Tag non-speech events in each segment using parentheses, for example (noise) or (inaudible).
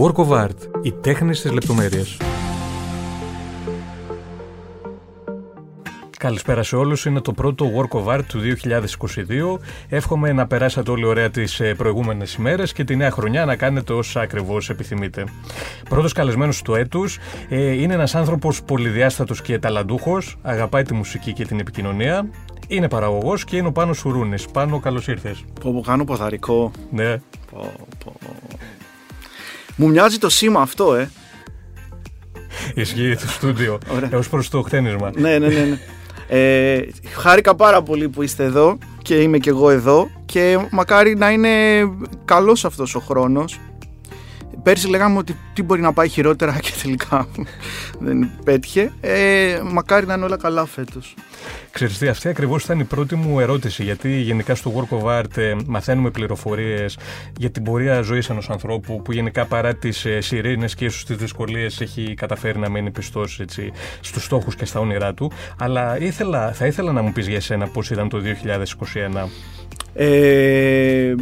Work of Art. Η τέχνη στις λεπτομέρειες. Καλησπέρα σε όλους. Είναι το πρώτο Work of Art του 2022. Εύχομαι να περάσατε όλοι ωραία τις ε, προηγούμενες ημέρες και τη νέα χρονιά να κάνετε όσα ακριβώς επιθυμείτε. Πρώτος καλεσμένος του έτους ε, είναι ένας άνθρωπος πολυδιάστατος και ταλαντούχος, αγαπάει τη μουσική και την επικοινωνία, είναι παραγωγός και είναι ο Πάνος Σουρούνης. Πάνο, καλώς ήρθες. Πω, πω, κάνω ποδαρικό. Ναι. Πω, πω. Μου μοιάζει το σήμα αυτό, ε. Ισχύει το στούντιο. Ωραία. Έως προς το χτένισμα. ναι, ναι, ναι. ναι. Ε, χάρηκα πάρα πολύ που είστε εδώ και είμαι και εγώ εδώ και μακάρι να είναι καλός αυτός ο χρόνος. Πέρσι λέγαμε ότι τι μπορεί να πάει χειρότερα (laughs) και τελικά δεν πέτυχε. Ε, μακάρι να είναι όλα καλά φέτος. Ξέρεις τι, αυτή ακριβώς ήταν η πρώτη μου ερώτηση, γιατί γενικά στο Work of Art ε, μαθαίνουμε πληροφορίες για την πορεία ζωής ενός ανθρώπου που γενικά παρά τις ε, σιρήνες και ίσως τις δυσκολίες έχει καταφέρει να μείνει πιστός έτσι, στους στόχους και στα όνειρά του. Αλλά ήθελα, θα ήθελα να μου πεις για εσένα πώς ήταν το 2021. Ε,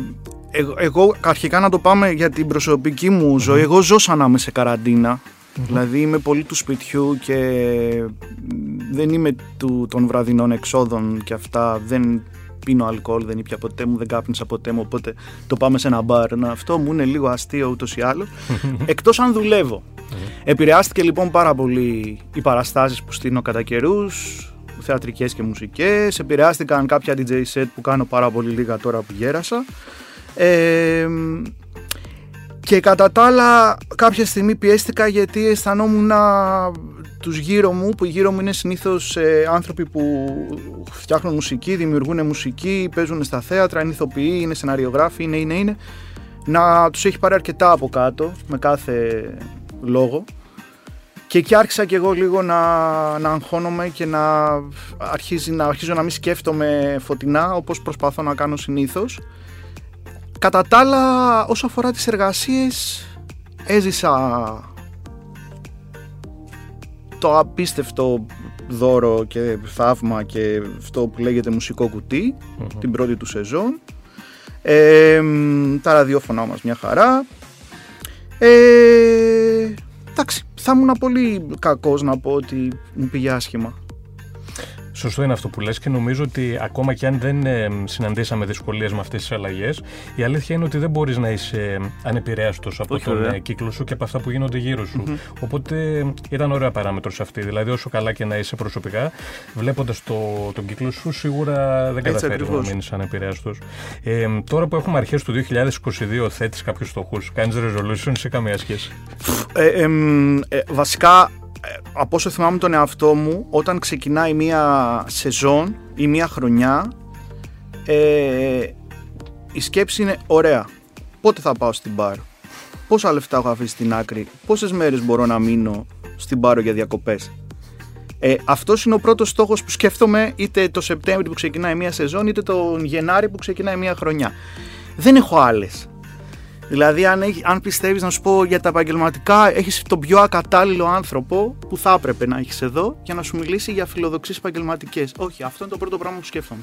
εγώ, εγώ αρχικά να το πάμε για την προσωπική μου ζωή. Εγώ ζω σαν να είμαι σε καραντινα Δηλαδή είμαι πολύ του σπιτιού και δεν είμαι του, των βραδινών εξόδων και αυτά. Δεν πίνω αλκοόλ, δεν ήπια ποτέ μου, δεν κάπνισα ποτέ μου, οπότε το πάμε σε ένα μπαρ. Να, αυτό μου είναι λίγο αστείο ούτως ή άλλως. Εκτός αν δουλεύω. Επηρεάστηκε λοιπόν πάρα πολύ οι παραστάσεις που στείλω κατά καιρούς, θεατρικές και μουσικές. Επηρεάστηκαν κάποια DJ set που κάνω πάρα πολύ λίγα τώρα που γέρασα. Ε, και κατά τα άλλα κάποια στιγμή πιέστηκα γιατί αισθανόμουν τους γύρω μου, που γύρω μου είναι συνήθως ε, άνθρωποι που φτιάχνουν μουσική, δημιουργούν μουσική, παίζουν στα θέατρα, είναι ηθοποιοί, είναι σεναριογράφοι, είναι, είναι, είναι, να τους έχει πάρει αρκετά από κάτω με κάθε λόγο. Και εκεί άρχισα και εγώ λίγο να, να αγχώνομαι και να, αρχίζει, να αρχίζω να μην σκέφτομαι φωτεινά όπως προσπαθώ να κάνω συνήθως. Κατά τα άλλα, όσο αφορά τις εργασίες, έζησα το απίστευτο δώρο και θαύμα και αυτό που λέγεται μουσικό κουτί, την πρώτη του σεζόν. Ε, τα ραδιόφωνά μας μια χαρά. Ε, εντάξει, θα ήμουν πολύ κακός να πω ότι μου πήγε άσχημα. Σωστό είναι αυτό που λες και νομίζω ότι ακόμα και αν δεν ε, συναντήσαμε δυσκολίες με αυτές τις αλλαγές η αλήθεια είναι ότι δεν μπορείς να είσαι ε, ανεπηρέαστος από Όχι, τον βέβαια. ε, κύκλο σου και από αυτά που γίνονται γύρω σου. Οπότε ε, ήταν ωραία παράμετρος αυτή. Δηλαδή όσο καλά και να είσαι προσωπικά βλέποντας το, τον κύκλο σου σίγουρα δεν καταφέρεις να ακριβώς. μείνεις ανεπηρέαστος. Ε, τώρα που έχουμε αρχές του 2022 θέτεις κάποιους στόχους, κάνεις resolutions ή καμία σχέση. Ε, εμ, ε, βασικά, ε, από όσο θυμάμαι τον εαυτό μου, όταν ξεκινάει μία σεζόν ή μία χρονιά, ε, η σκέψη είναι ωραία. Πότε θα πάω στην μπαρ, πόσα λεφτά έχω αφήσει στην άκρη, πόσες μέρες μπορώ να μείνω στην μπάρο για διακοπές; Ε, αυτός είναι ο πρώτος στόχος που σκέφτομαι είτε το Σεπτέμβριο που ξεκινάει μία σεζόν είτε τον Γενάρη που ξεκινάει μία χρονιά. Δεν έχω άλλες. Δηλαδή, αν, έχει, αν πιστεύεις να σου πω για τα επαγγελματικά, έχεις τον πιο ακατάλληλο άνθρωπο που θα έπρεπε να έχεις εδώ για να σου μιλήσει για φιλοδοξίες επαγγελματικές. Όχι, αυτό είναι το πρώτο πράγμα που σκέφτομαι.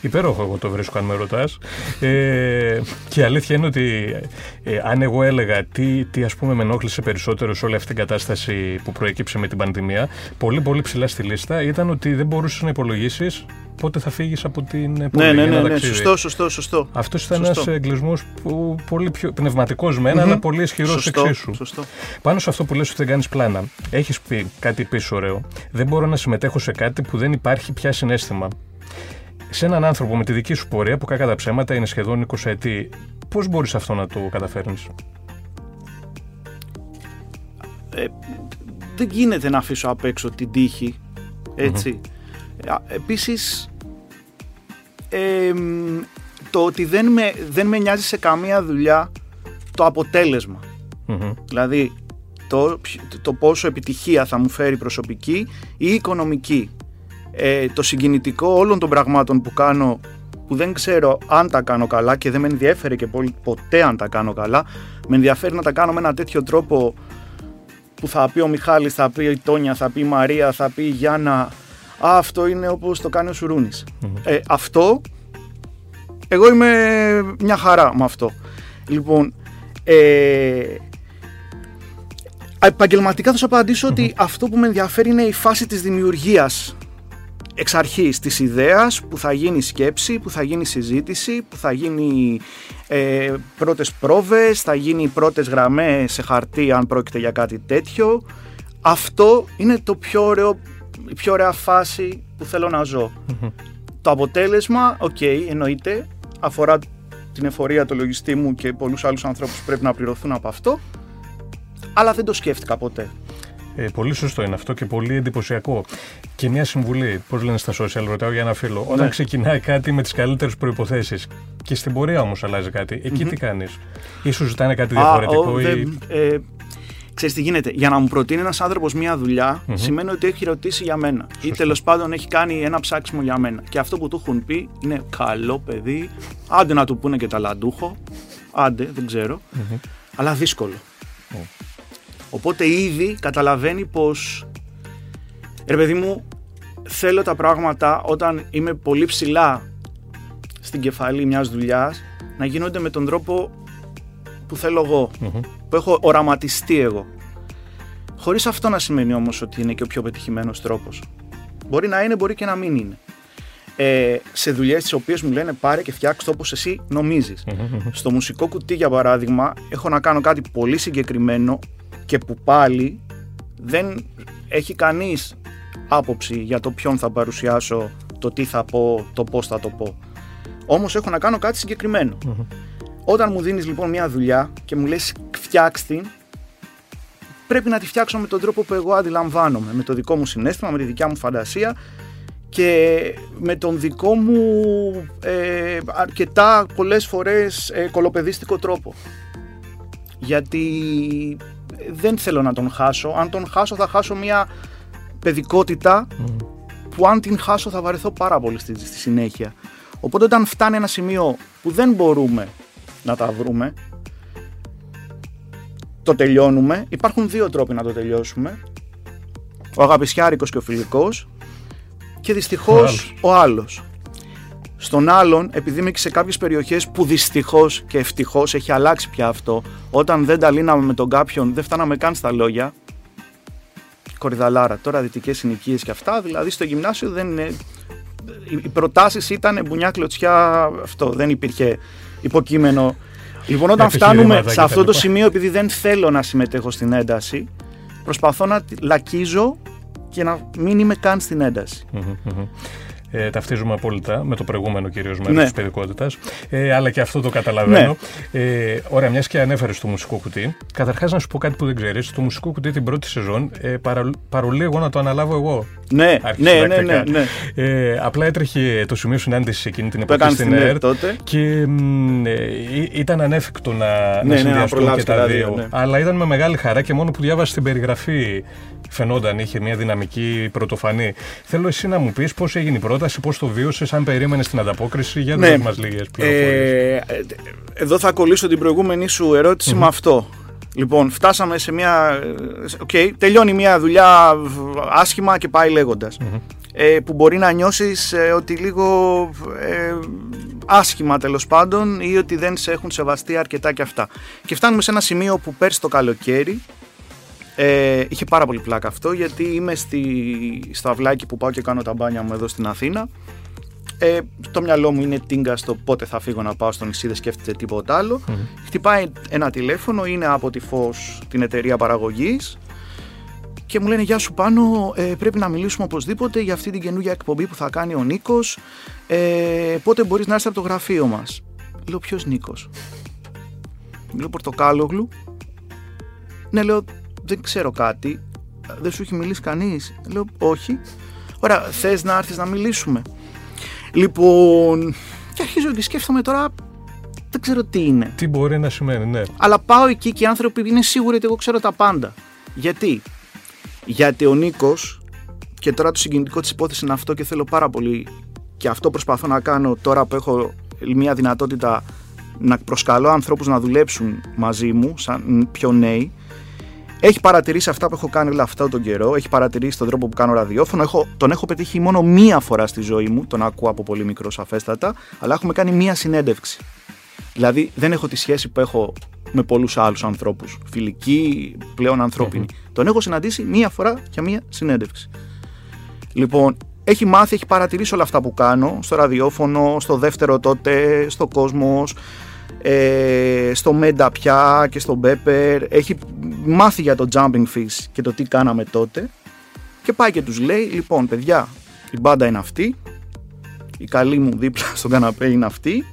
Υπέροχο εγώ το βρίσκω αν με ρωτάς. Ε, και η αλήθεια είναι ότι ε, αν εγώ έλεγα τι, τι ας πούμε με ενόχλησε περισσότερο σε όλη αυτή την κατάσταση που προέκυψε με την πανδημία, πολύ πολύ ψηλά στη λίστα ήταν ότι δεν μπορούσες να υπολογίσεις πότε θα φύγεις από την πόλη Ναι, για ναι, ένα ναι, ναι, ταξίδι. σωστό, σωστό, σωστό. Αυτός ήταν Σωστό. ένας εγκλισμός που πολύ πιο πνευματικός μεν, αλλά πολύ ισχυρός Σωστό, εξίσου. σωστό. Πάνω σε αυτό που λες ότι δεν κάνεις πλάνα, έχεις πει κάτι επίση ωραίο. Δεν μπορώ να συμμετέχω σε κάτι που δεν υπάρχει πια συνέστημα. Σε έναν άνθρωπο με τη δική σου πορεία, που κακά τα ψέματα είναι σχεδόν 20 ετή, πώς μπορείς αυτό να το καταφέρνεις; Ε, δεν γίνεται να αφήσω απ' έξω την τύχη. Έτσι. Ε, α, Επίσης, εμ, το ότι δεν με, δεν με νοιάζει σε καμία δουλειά το αποτέλεσμα. Δηλαδή, το, το πόσο επιτυχία θα μου φέρει προσωπική ή οικονομική. Ε, το συγκινητικό όλων των πραγμάτων που κάνω που δεν ξέρω αν τα κάνω καλά και δεν με ενδιαφέρει και πολύ, ποτέ αν τα κάνω καλά. Με ενδιαφέρει να τα κάνω με ένα τέτοιο τρόπο που θα πει ο Μιχάλης, θα πει η Τόνια, θα πει η Μαρία, θα πει η Γιάννα «Α, αυτό είναι όπως το κάνει ο σουρουνης Ε, αυτό, εγώ είμαι μια χαρά με αυτό. Λοιπόν, ε, Επαγγελματικά θα σου απαντησω ότι αυτό που με ενδιαφέρει είναι η φάση της δημιουργίας εξ αρχής της ιδέας που θα γίνει σκέψη, που θα γίνει συζήτηση, που θα γίνει ε, πρώτες πρόβες, θα γίνει πρώτες γραμμές σε χαρτί αν πρόκειται για κάτι τέτοιο. Αυτό είναι το πιο ωραίο, η πιο ωραία φάση που θέλω να ζω. Το αποτέλεσμα, ok, okay, εννοείται, αφορά την εφορία, το λογιστή μου και πολλούς άλλους ανθρώπους που πρέπει να πληρωθούν από αυτό, αλλά δεν το σκέφτηκα ποτέ. Ε, πολύ σωστό είναι αυτό και πολύ εντυπωσιακό. Και μια συμβουλή, πώς λένε στα social, ρωτάω για ένα φίλο. Όταν ναι. ξεκινάει κάτι με τις καλύτερες προθέσεις και στην πορεία όμως αλλάζει κάτι, εκεί τι κάνεις; ή σου ζητάνε κάτι διαφορετικό. Α, ή... ε, Ξέρεις τι γίνεται, για να μου προτείνει ένας άνθρωπος μια δουλειά, σημαίνει ότι έχει ρωτήσει για μένα. Σωστό. Ή τέλος πάντων έχει κάνει ένα ψάξιμο για μένα. Και αυτό που του έχουν πει είναι καλό παιδί, άντε να του πούνε και ταλαντούχο, άντε, δεν ξερω αλλά δύσκολο. Οπότε ήδη καταλαβαίνει πως ρε παιδί μου θέλω τα πράγματα όταν είμαι πολύ ψηλά στην κεφαλή μιας δουλειάς να γίνονται με τον τρόπο που θέλω που έχω οραματιστεί εγώ. Χωρίς αυτό να σημαίνει όμως ότι είναι και ο πιο πετυχημένος τρόπος. Μπορεί να είναι, μπορεί και να μην είναι. Ε, σε δουλειές τις οποίες μου λένε πάρε και φτιάξε το όπως εσύ Στο μουσικό κουτί για παράδειγμα έχω να κάνω κάτι πολύ συγκεκριμένο και που πάλι δεν έχει κανείς άποψη για το ποιον θα παρουσιάσω, το τι θα πω, το πώς θα το πω. Όμως έχω να κάνω κάτι Όταν μου δίνεις λοιπόν μια δουλειά και μου λες φτιάξ την, πρέπει να τη φτιάξω με τον τρόπο που εγώ αντιλαμβάνομαι, με το δικό μου συνέστημα, με τη δικιά μου φαντασία και με τον δικό μου ε, αρκετά πολλές φορές ε, κολοπεδίστικο τρόπο. Γιατί δεν θέλω να τον χάσω. Αν τον χάσω θα χάσω μια παιδικότητα που αν την χάσω θα βαρεθώ πάρα πολύ στη, στη συνέχεια. Οπότε όταν φτάνει ένα σημείο που δεν μπορούμε να τα βρούμε, το τελειώνουμε. Υπάρχουν δύο τρόποι να το τελειώσουμε. Ο αγαπησιάρικος και ο φιλικός και δυστυχώς ο άλλος. Στον άλλον, επειδή είμαι και σε κάποιες περιοχές που δυστυχώς και ευτυχώς έχει αλλάξει πια αυτό, όταν δεν τα λύναμε με τον κάποιον, δεν φτάναμε καν στα λόγια. Κορυδαλάρα, τώρα δυτικές συνοικίες και αυτά. Δηλαδή στο γυμνάσιο δεν είναι. Οι προτάσεις ήταν μπουνιά κλωτσιά αυτό. Δεν υπήρχε υποκείμενο. Λοιπόν, όταν φτάνουμε σε αυτό το σημείο, επειδή δεν θέλω να συμμετέχω στην ένταση, προσπαθώ να λακίζω και να μην είμαι καν στην ένταση ε, ταυτίζουμε απόλυτα με το προηγούμενο κυρίως μέρος ναι. της παιδικότητας. Ε, αλλά και αυτό το καταλαβαίνω. Ναι. Ε, ωραία, μιας και ανέφερες το μουσικό κουτί. Καταρχάς, να σου πω κάτι που δεν ξέρεις. Το μουσικό κουτί την πρώτη σεζόν ε, παρα, παρολίγο να το αναλάβω εγώ. Ναι, ναι, ναι, ναι, ναι, Ε, απλά έτρεχε το σημείο συνάντηση εκείνη την εποχή στην ΕΡΤ και ε, ήταν ανέφικτο να, ναι, να συνδυαστούν ναι, και τα δύο. Ναι. Αλλά ήταν με μεγάλη χαρά και μόνο που διάβασες την περιγραφή φαινόταν, είχε μια δυναμική πρωτοφανή. Θέλω εσύ να μου πεις πώς έγινε η πρόταση, πώς το βίωσες, αν περίμενες την ανταπόκριση. Για να ναι. μας λίγες πληροφορίες. Ε, εδώ θα κολλήσω την προηγούμενη σου ερωτηση με αυτό. Λοιπόν, φτάσαμε σε μια. Okay, τελειώνει μια δουλειά άσχημα και πάει Ε, που μπορεί να νιώσεις ε, ότι λίγο ε, άσχημα τέλος πάντων ή ότι δεν σε έχουν σεβαστεί αρκετά και αυτά. Και φτάνουμε σε ένα σημείο που πέρσι το καλοκαίρι ε, είχε πάρα πολύ πλάκα αυτό γιατί είμαι στη, στο αυλάκι που πάω και κάνω τα μπάνια μου εδώ στην Αθήνα. Ε, το μυαλό μου είναι τίνκα στο πότε θα φύγω να πάω στο νησί, δεν σκέφτεται τίποτα Χτυπάει ένα τηλέφωνο, είναι από τη Φως την εταιρεία παραγωγής και μου λένε γεια σου πάνω, ε, πρέπει να μιλήσουμε οπωσδήποτε για αυτή την καινούργια εκπομπή που θα κάνει ο Νίκος. Ε, πότε μπορείς να έρθεις από το γραφείο μας; Λέω ποιος Νίκος; Μιλώ Πορτοκάλογλου. Ναι, λέω δεν ξέρω κάτι, δεν σου έχει μιλήσει κανείς; Λέω όχι. Ωραία, θες να έρθεις να μιλήσουμε; Λοιπόν, και αρχίζω και σκέφτομαι τώρα, δεν ξέρω τι είναι. Τι μπορεί να σημαίνει, ναι. Αλλά πάω εκεί και οι άνθρωποι είναι σίγουροι ότι εγώ ξέρω τα πάντα. Γιατί, γιατί ο Νίκος, και τώρα το συγκινητικό της υπόθεσης είναι αυτό και θέλω πάρα πολύ και αυτό προσπαθώ να κάνω τώρα που έχω μια δυνατότητα να προσκαλώ ανθρώπους να δουλέψουν μαζί μου, σαν πιο νέοι, έχει παρατηρήσει αυτά που έχω κάνει όλο αυτό τον καιρό, έχει παρατηρήσει τον τρόπο που κάνω ραδιόφωνο. Έχω, τον έχω πετύχει μόνο μία φορά στη ζωή μου, τον ακούω από πολύ μικρό σαφέστατα, αλλά έχουμε κάνει μία συνέντευξη. Δηλαδή δεν έχω τη σχέση που έχω με πολλούς άλλους ανθρώπους. Φιλική, πλέον Τον έχω συναντήσει μία φορά για μία συνέντευξη. Λοιπόν, έχει μάθει, έχει παρατηρήσει όλα αυτά που κάνω στο ραδιόφωνο, στο δεύτερο τότε, στο κόσμος, ε, στο Μέντα πια και στο Μπέπερ. Έχει μάθει για το Jumping Fish και το τι κάναμε τότε και πάει και τους λέει, λοιπόν παιδιά, η μπάντα είναι αυτή, η καλή μου δίπλα (laughs) στον καναπέ είναι αυτή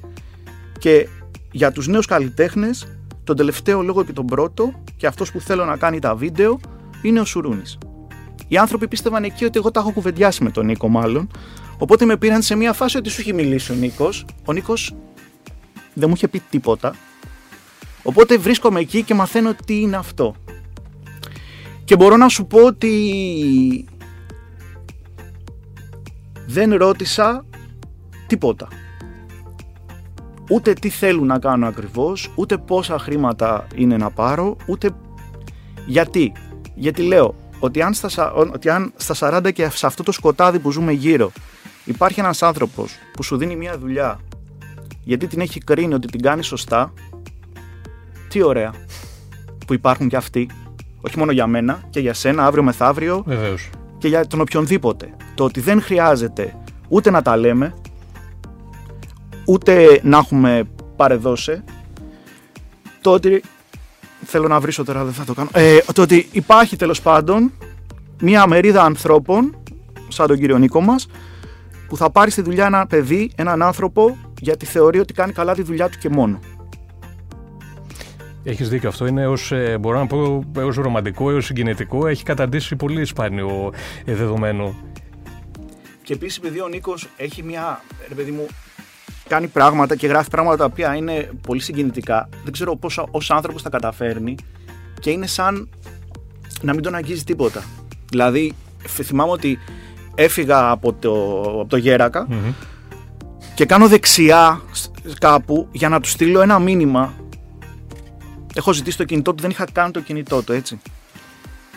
και για τους νέους καλλιτέχνες τον τελευταίο λόγο και τον πρώτο και αυτός που θέλω να κάνει τα βίντεο είναι ο Σουρούνης. Οι άνθρωποι πίστευαν εκεί ότι εγώ τα έχω κουβεντιάσει με τον Νίκο μάλλον οπότε με πήραν σε μια φάση ότι σου έχει μιλήσει ο Νίκος. Ο Νίκος δεν μου είχε πει τίποτα οπότε βρίσκομαι εκεί και μαθαίνω τι είναι αυτό. Και μπορώ να σου πω ότι δεν ρώτησα τίποτα. Ούτε τι θέλουν να κάνω ακριβώς, ούτε πόσα χρήματα είναι να πάρω, ούτε γιατί. Γιατί λέω ότι αν στα, ότι αν στα 40 και σε αυτό το σκοτάδι που ζούμε γύρω υπάρχει ένας άνθρωπος που σου δίνει μια δουλειά γιατί την έχει κρίνει ότι την κάνει σωστά, τι ωραία που υπάρχουν και αυτοί. Όχι μόνο για μένα και για σένα, αύριο μεθαύριο. Βεβαίως. Και για τον οποιονδήποτε. Το ότι δεν χρειάζεται ούτε να τα λέμε, ούτε να έχουμε παρεδώσει. Το ότι. Θέλω να βρίσω τώρα, δεν θα το κάνω. Ε, το ότι υπάρχει τέλος πάντων μια μερίδα ανθρώπων, σαν τον κύριο Νίκο μας, που θα πάρει στη δουλειά ένα παιδί, έναν άνθρωπο, γιατί θεωρεί ότι κάνει καλά τη δουλειά του και μόνο. Έχεις δίκιο. Αυτό είναι ως, ε, μπορώ να πω έως ρομαντικό, έως συγκινητικό. Έχει καταντήσει πολύ σπάνιο ε, δεδομένο. Και επίσης, επειδή ο Νίκος έχει μια. Ρε παιδί μου, κάνει πράγματα και γράφει πράγματα τα οποία είναι πολύ συγκινητικά. Δεν ξέρω πώ ως άνθρωπος τα καταφέρνει και είναι σαν να μην τον αγγίζει τίποτα. Δηλαδή, θυμάμαι ότι έφυγα από το, από το γερακα και κάνω δεξιά κάπου για να του στείλω ένα μήνυμα. Έχω ζητήσει το κινητό του, δεν είχα καν το κινητό του, έτσι.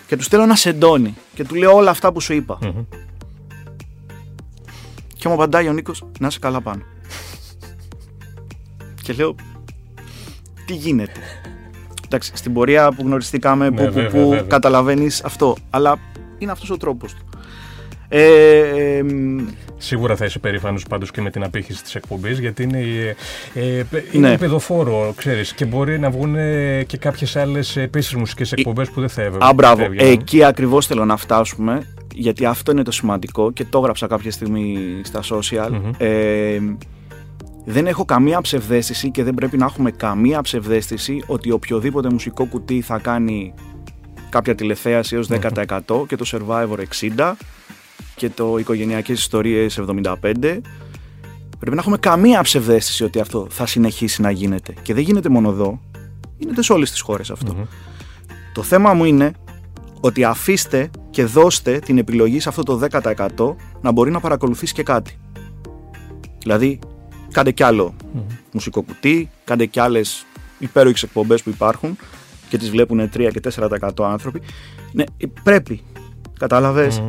Και του στέλνω ένα σεντόνι και του λέω όλα αυτά που σου ειπα Και μου απαντάει ο Νίκος, να είσαι καλά πάνω. και λέω, τι γίνεται. Εντάξει, στην πορεία που γνωριστήκαμε, ναι, που, που, που καταλαβαίνεις αυτό. Αλλά είναι αυτός ο τρόπος του. Ε, Σίγουρα θα είσαι περήφανος πάντως και με την απήχηση της εκπομπής, γιατί είναι, ε, ε είναι ναι. παιδοφόρο, ξέρεις, και μπορεί να βγουν και κάποιες άλλες επίσης μουσικές εκπομπές που δεν θα έβγαιναν. Α, μπράβο. Εκεί ακριβώς θέλω να φτάσουμε, γιατί αυτό είναι το σημαντικό και το έγραψα κάποια στιγμή στα social. Ε, δεν έχω καμία ψευδέστηση και δεν πρέπει να έχουμε καμία ψευδέστηση ότι οποιοδήποτε μουσικό κουτί θα κάνει κάποια τηλεθέαση έως 10% και το Survivor 60% και το οικογενειακές ιστορίες 75 πρέπει να έχουμε καμία ψευδέστηση ότι αυτό θα συνεχίσει να γίνεται. Και δεν γίνεται μόνο εδώ γίνεται σε όλες τις χώρες το θέμα μου είναι ότι αφήστε και δώστε την επιλογή σε αυτό το 10% να μπορεί να παρακολουθήσει και κάτι. Δηλαδή κάντε κι άλλο μουσικό κουτί κάντε κι άλλες υπέροχες εκπομπές που υπάρχουν και τις βλέπουν 3 και 4% άνθρωποι. Ναι, πρέπει κατάλαβες;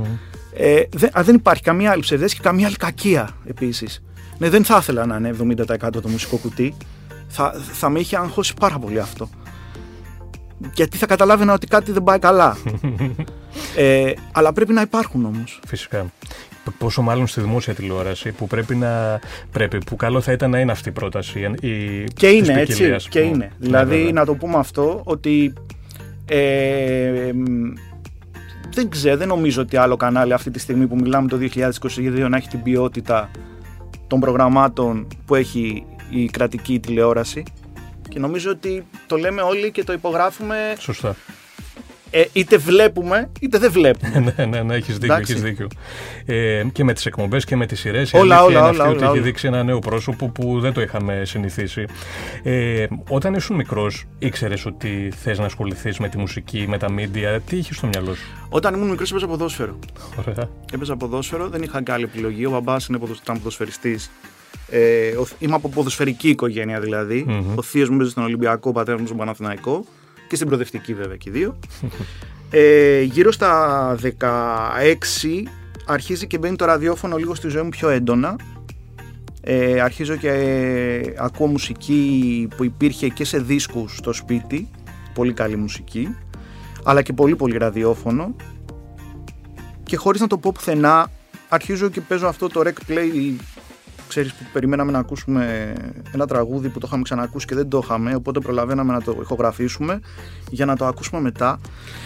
Ε, δεν, δεν υπάρχει καμία άλλη ψευδέστηση και καμία άλλη κακία επίσης. Ναι, δεν θα ήθελα να είναι 70% το μουσικό κουτί. Θα, θα με είχε αγχώσει πάρα πολύ αυτό. Γιατί θα καταλάβαινα ότι κάτι δεν πάει καλά. (laughs) ε, αλλά πρέπει να υπάρχουν όμως. Φυσικά. Πόσο μάλλον στη δημόσια τηλεόραση που πρέπει να. Πρέπει, που καλό θα ήταν να είναι αυτή η πρόταση. Η, και είναι έτσι. Και είναι. Δηλαδή, να το πούμε αυτό ότι. Ε, δεν ξέρω, δεν νομίζω ότι άλλο κανάλι αυτή τη στιγμή που μιλάμε το 2022 να έχει την ποιότητα των προγραμμάτων που έχει η κρατική τηλεόραση. Και νομίζω ότι το λέμε όλοι και το υπογράφουμε. Σωστά ε, είτε βλέπουμε είτε δεν βλέπουμε. (laughs) ναι, ναι, ναι, έχεις δίκιο. Έχεις δίκιο. Ε, και με τις εκπομπές και με τις σειρές. Όλα, όλα, όλα. Αυτή ότι έχει δείξει ένα νέο πρόσωπο που δεν το είχαμε συνηθίσει. Ε, όταν ήσουν μικρός, ήξερες ότι θες να ασχοληθείς με τη μουσική, με τα μίντια. Τι είχες στο μυαλό σου; Όταν ήμουν μικρός, έπαιζα ποδόσφαιρο. Ωραία. Έπαιζα ποδόσφαιρο, δεν είχα άλλη επιλογή. Ο μπαμπάς είναι ποδοσφαιριστής. Ε, είμαι από ποδοσφαιρική οικογένεια δηλαδή. Mm-hmm. Ο θείος μου παίζει στον Ολυμπιακό, ο πατέρας μου στον Παναθηναϊκό και στην προοδευτική βέβαια και οι δύο. (laughs) ε, γύρω στα 16 αρχίζει και μπαίνει το ραδιόφωνο λίγο στη ζωή μου πιο έντονα. Ε, αρχίζω και ε, ακούω μουσική που υπήρχε και σε δίσκους στο σπίτι, πολύ καλή μουσική, αλλά και πολύ πολύ ραδιόφωνο. Και χωρίς να το πω πουθενά αρχίζω και παίζω αυτό το rec play ξέρεις που περιμέναμε να ακούσουμε ένα τραγούδι που το είχαμε ξανακούσει και δεν το είχαμε οπότε προλαβαίναμε να το ηχογραφήσουμε για να το ακούσουμε μετά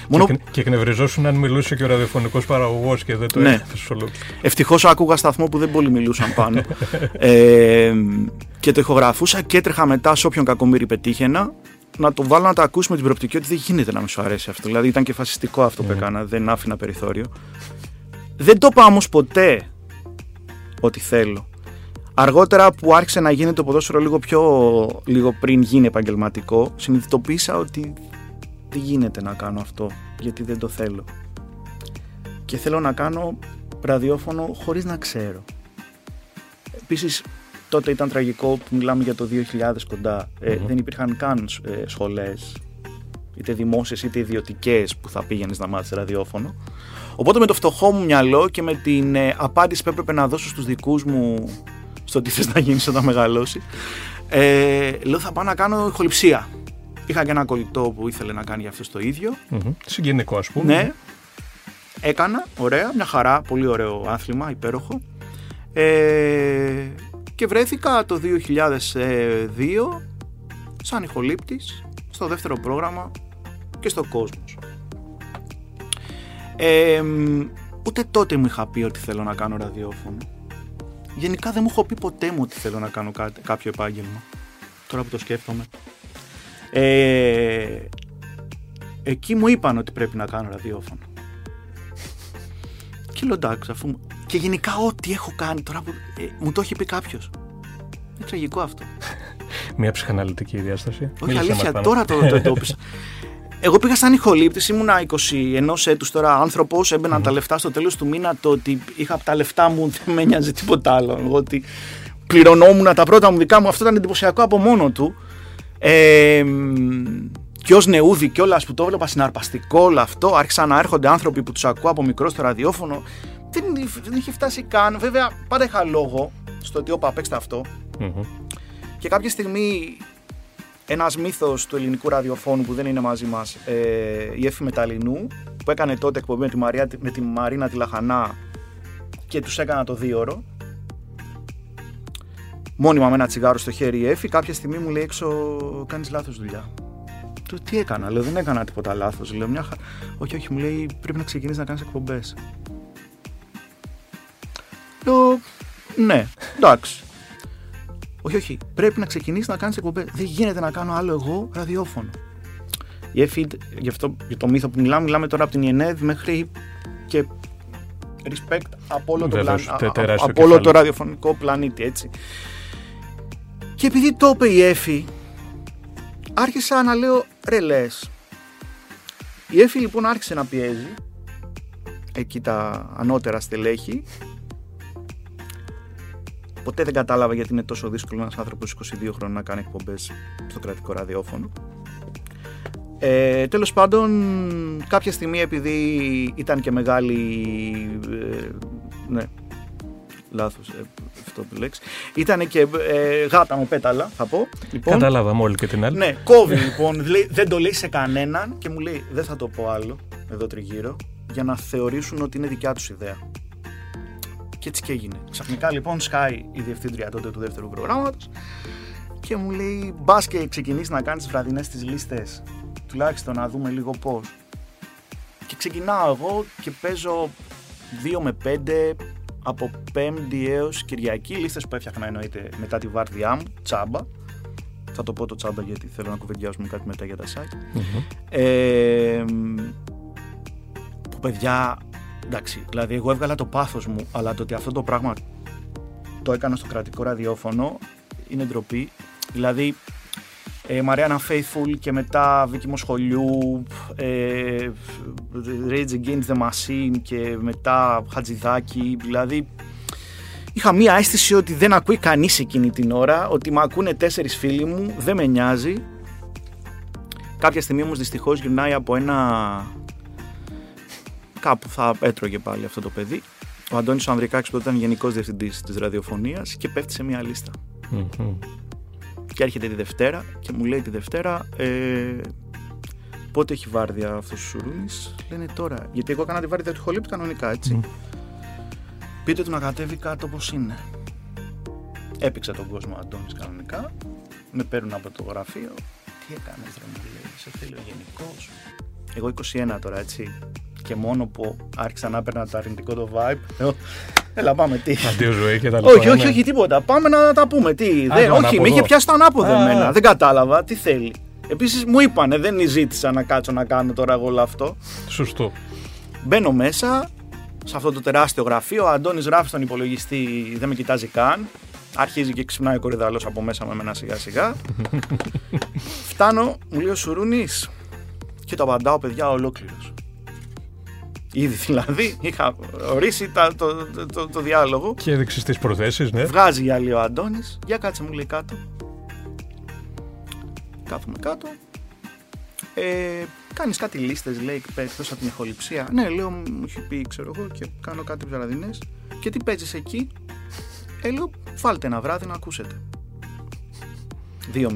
Μόνο... Και, και εκνευριζόσουν αν μιλούσε και ο ραδιοφωνικός παραγωγός και δεν το ναι. έθεσε Ευτυχώς άκουγα σταθμό που δεν πολύ μιλούσαν πάνω (laughs) ε, και το ηχογραφούσα και έτρεχα μετά σε όποιον κακομύρι πετύχαινα να το βάλω να το ακούσουμε την προοπτική ότι δεν γίνεται να με σου αρέσει αυτό. Δηλαδή ήταν και φασιστικό αυτό που ναι. έκανα, δεν άφηνα περιθώριο. Δεν το είπα όμως ποτέ ότι θέλω. Αργότερα που άρχισε να γίνει το ποδόσφαιρο λίγο πιο λίγο πριν γίνει επαγγελματικό, συνειδητοποίησα ότι δεν γίνεται να κάνω αυτό γιατί δεν το θέλω. Και θέλω να κάνω ραδιόφωνο χωρίς να ξέρω. Επίσης τότε ήταν τραγικό που μιλάμε για το 2000 κοντά. Ε, δεν υπήρχαν καν ε, σχολές, είτε δημόσιες είτε ιδιωτικές που θα πήγαινες να μάθεις ραδιόφωνο. Οπότε με το φτωχό μου μυαλό και με την ε, απάντηση που έπρεπε να δώσω στους δικούς μου στο τι θες να γίνεις όταν μεγαλώσει, ε, λέω θα πάω να κάνω ηχοληψία. Είχα και ένα κολλητό που ήθελε να κάνει αυτός το ίδιο. Mm-hmm. Συγγενικό ας πούμε. Ναι. Έκανα, ωραία, μια χαρά, πολύ ωραίο άθλημα, υπέροχο. Ε, και βρέθηκα το 2002 σαν ηχολήπτης στο δεύτερο πρόγραμμα και στο κόσμος. Ε, ούτε τότε μου είχα πει ότι θέλω να κάνω ραδιόφωνο. Γενικά δεν μου έχω πει ποτέ μου ότι θέλω να κάνω κάποιο επάγγελμα. Τώρα που το σκέφτομαι. Ε, εκεί μου είπαν ότι πρέπει να κάνω ραδιόφωνο. Και λέω εντάξει, αφού και γενικά ό,τι έχω κάνει τώρα που ε, μου το έχει πει κάποιος. Είναι τραγικό αυτό. Μια ψυχαναλυτική διάσταση. Όχι, αλήθεια, τώρα το, το εντόπισα. (laughs) Εγώ πήγα σαν ηχολήπτης, ήμουνα 21 έτους τώρα άνθρωπος. Έμπαιναν τα λεφτά στο τέλος του μήνα. Το ότι είχα από τα λεφτά μου δεν με νοιάζει τίποτα άλλο. Εγώ ότι πληρωνόμουν τα πρώτα μου δικά μου, αυτό ήταν εντυπωσιακό από μόνο του. Ε, και ως νεούδη κιόλας που το έβλεπα συναρπαστικό όλο αυτό, άρχισαν να έρχονται άνθρωποι που τους ακούω από μικρό στο ραδιόφωνο δεν, δεν είχε φτάσει καν. Βέβαια, πάντα είχα λόγο στο ότι όπα παίξτε Και κάποια στιγμή ένας μύθος του ελληνικού ραδιοφώνου που δεν είναι μαζί μας, ε, η Εφη Μεταλλινού, που έκανε τότε εκπομπή με τη, Μαρία, με τη Μαρίνα τη Λαχανά και τους έκανα το δίωρο. Μόνιμα με ένα τσιγάρο στο χέρι η Εφη, κάποια στιγμή μου λέει έξω: Κάνεις λάθος δουλειά. Του τι έκανα, λέω: Δεν έκανα τίποτα λάθος. Λέω: Μια Όχι, όχι, μου λέει: Πρέπει να ξεκινήσεις να κάνεις εκπομπές. Λέω, ναι, εντάξει. Όχι, όχι. Πρέπει να ξεκινήσεις να κάνεις εκπομπές. Δεν γίνεται να κάνω άλλο εγώ ραδιόφωνο. Η ΕΦΙΔ, για, αυτό, για το μύθο που μιλάμε, μιλάμε τώρα από την ΙΕΝΕΔ μέχρι και respect από όλο, το, πλαν... από όλο το ραδιοφωνικό πλανήτη, έτσι. Και επειδή το είπε η ΕΦΗ, άρχισα να λέω ρε λες. Η ΕΦΗ λοιπόν άρχισε να πιέζει, εκεί τα ανώτερα στελέχη, Ποτέ δεν κατάλαβα γιατί είναι τόσο δύσκολο ένας άνθρωπος 22 χρόνων να κάνει εκπομπές στο κρατικό ραδιόφωνο. Ε, τέλος πάντων, κάποια στιγμή επειδή ήταν και μεγάλη... Ε, ναι, λάθος ε, αυτό που λέξεις. Ήταν και ε, γάτα με πέταλα, θα πω. Λοιπόν, Καταλάβαμε όλοι και την άλλη. Ναι, κόβει λοιπόν, (laughs) δεν το λέει σε κανέναν και μου λέει δεν θα το πω άλλο εδώ τριγύρω για να θεωρήσουν ότι είναι δικιά τους ιδέα. Και έτσι και έγινε. Ξαφνικά λοιπόν σκάει η διευθύντρια τότε του δεύτερου προγράμματος και μου λέει: Μπας και ξεκινήσεις να κάνεις βραδινές τις λίστες. Τουλάχιστον να δούμε λίγο πώς. Και ξεκινάω εγώ και παίζω 2 με 5 από Πέμπτη έως Κυριακή. Λίστες που έφτιαχνα εννοείται μετά τη βάρδιά μου, τσάμπα. Θα το πω το τσάμπα γιατί θέλω να κουβεντιάσουμε κάτι μετά για τα site. Ε, που παιδιά εντάξει, δηλαδή εγώ έβγαλα το πάθος μου, αλλά το ότι αυτό το πράγμα το έκανα στο κρατικό ραδιόφωνο είναι ντροπή. Δηλαδή, ε, Μαριάννα Faithful και μετά Βίκυμο Σχολιού, ε, Rage Against the Machine και μετά Χατζηδάκη, δηλαδή είχα μία αίσθηση ότι δεν ακούει κανείς εκείνη την ώρα, ότι με ακούνε τέσσερις φίλοι μου, δεν με νοιάζει. Κάποια στιγμή όμως δυστυχώς γυρνάει από ένα κάπου θα έτρωγε πάλι αυτό το παιδί ο Αντώνης ο Ανδρικάκης που ήταν γενικός διευθυντής της ραδιοφωνίας και πέφτει σε μια λίστα. Μμμ. Και έρχεται τη Δευτέρα και μου λέει τη Δευτέρα ε, πότε έχει βάρδια αυτός ο Σουρούνης. Λένε τώρα, γιατί εγώ έκανα τη βάρδια του Χολύπτου κανονικά έτσι. Μμ. Πείτε του να κατέβει κάτω όπως είναι. Έπαιξε τον κόσμο ο Αντώνης κανονικά. Με παίρνουν από το γραφείο. Τι έκανες ρε μου λέει, σε θέλει ο γενικός. Εγώ 21 τώρα έτσι. Και μόνο που άρχισα να έπαιρνα το αρνητικό το vibe. λέω, Έλα πάμε τι. Αντίο ζωή και τα λοιπά. Όχι, όχι, ναι. όχι, τίποτα. Πάμε να τα πούμε. Τι. Α, δεν, το όχι, ανάποδο. με είχε πιάσει το ανάποδο Α. εμένα. Δεν κατάλαβα τι θέλει. Επίσης μου είπανε, δεν ζήτησα να κάτσω να κάνω τώρα εγώ όλο αυτό. Σωστό. Μπαίνω μέσα σε αυτό το τεράστιο γραφείο. Ο Αντώνης γράφει στον υπολογιστή, δεν με κοιτάζει καν. Αρχίζει και ξυπνάει ο κορυδαλός από μέσα με μένα σιγά σιγά. (laughs) Φτάνω, μου λέει ο Σουρούνης και το απαντάω, παιδιά, ολόκληρος. Ήδη δηλαδή είχα ορίσει τα- το, το, το, το διάλογο. Και έδειξες τις προθέσεις, ναι. Βγάζει η άλλη ο Αντώνης. Για κάτσε μου λέει κάτω. Κάθομαι κάτω. Ε, Κάνεις κάτι λίστες, λέει, εκτός από την ηχοληψία. Ναι, λέω, μου έχει πει, ξέρω εγώ, και κάνω κάτι βραδινές. Και τι παίζεις εκεί; Ε, λέω, βάλτε ένα βράδυ να ακούσετε. 2-0.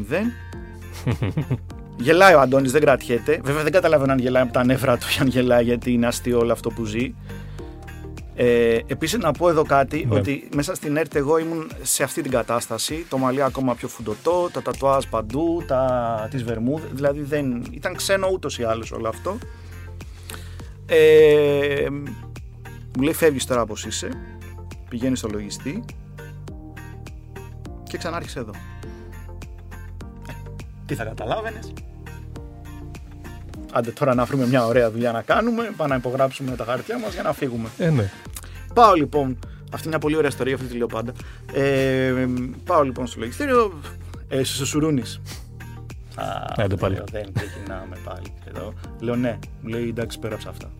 (laughs) γελάει ο Αντώνης, δεν κρατιέται. Βέβαια δεν καταλαβαίνω αν γελάει από τα νεύρα του ή αν γελάει γιατί είναι αστείο όλο αυτό που ζει. Ε, Επίσης, να πω εδώ κάτι, Ναι. ότι μέσα στην ΕΡΤ εγώ ήμουν σε αυτή την κατάσταση. Το μαλλί ακόμα πιο φουντωτό, τα τατουάζ παντού, τα, τις βερμούδες, δηλαδή δεν, ήταν ξένο ούτως ή άλλως όλο αυτό. Ε, μου λέει φεύγεις τώρα όπως είσαι, πηγαίνεις στο λογιστή και ξανάρχισε εδώ. Ε, τι θα καταλάβαινες. Άντε τώρα να βρούμε μια ωραία δουλειά να κάνουμε, πάμε να υπογράψουμε τα χαρτιά μας για να φύγουμε. Ε, ναι. Πάω λοιπόν. Αυτή είναι μια πολύ ωραία ιστορία, αυτή τη λέω πάντα. Ε, πάω λοιπόν στο λογιστήριο. Ε, είσαι ο Σουρούνη. Άντε πάλι. Λέω, δεν ξεκινάμε πάλι. Εδώ. Λέω ναι. Μου λέει εντάξει, πέραψα αυτά.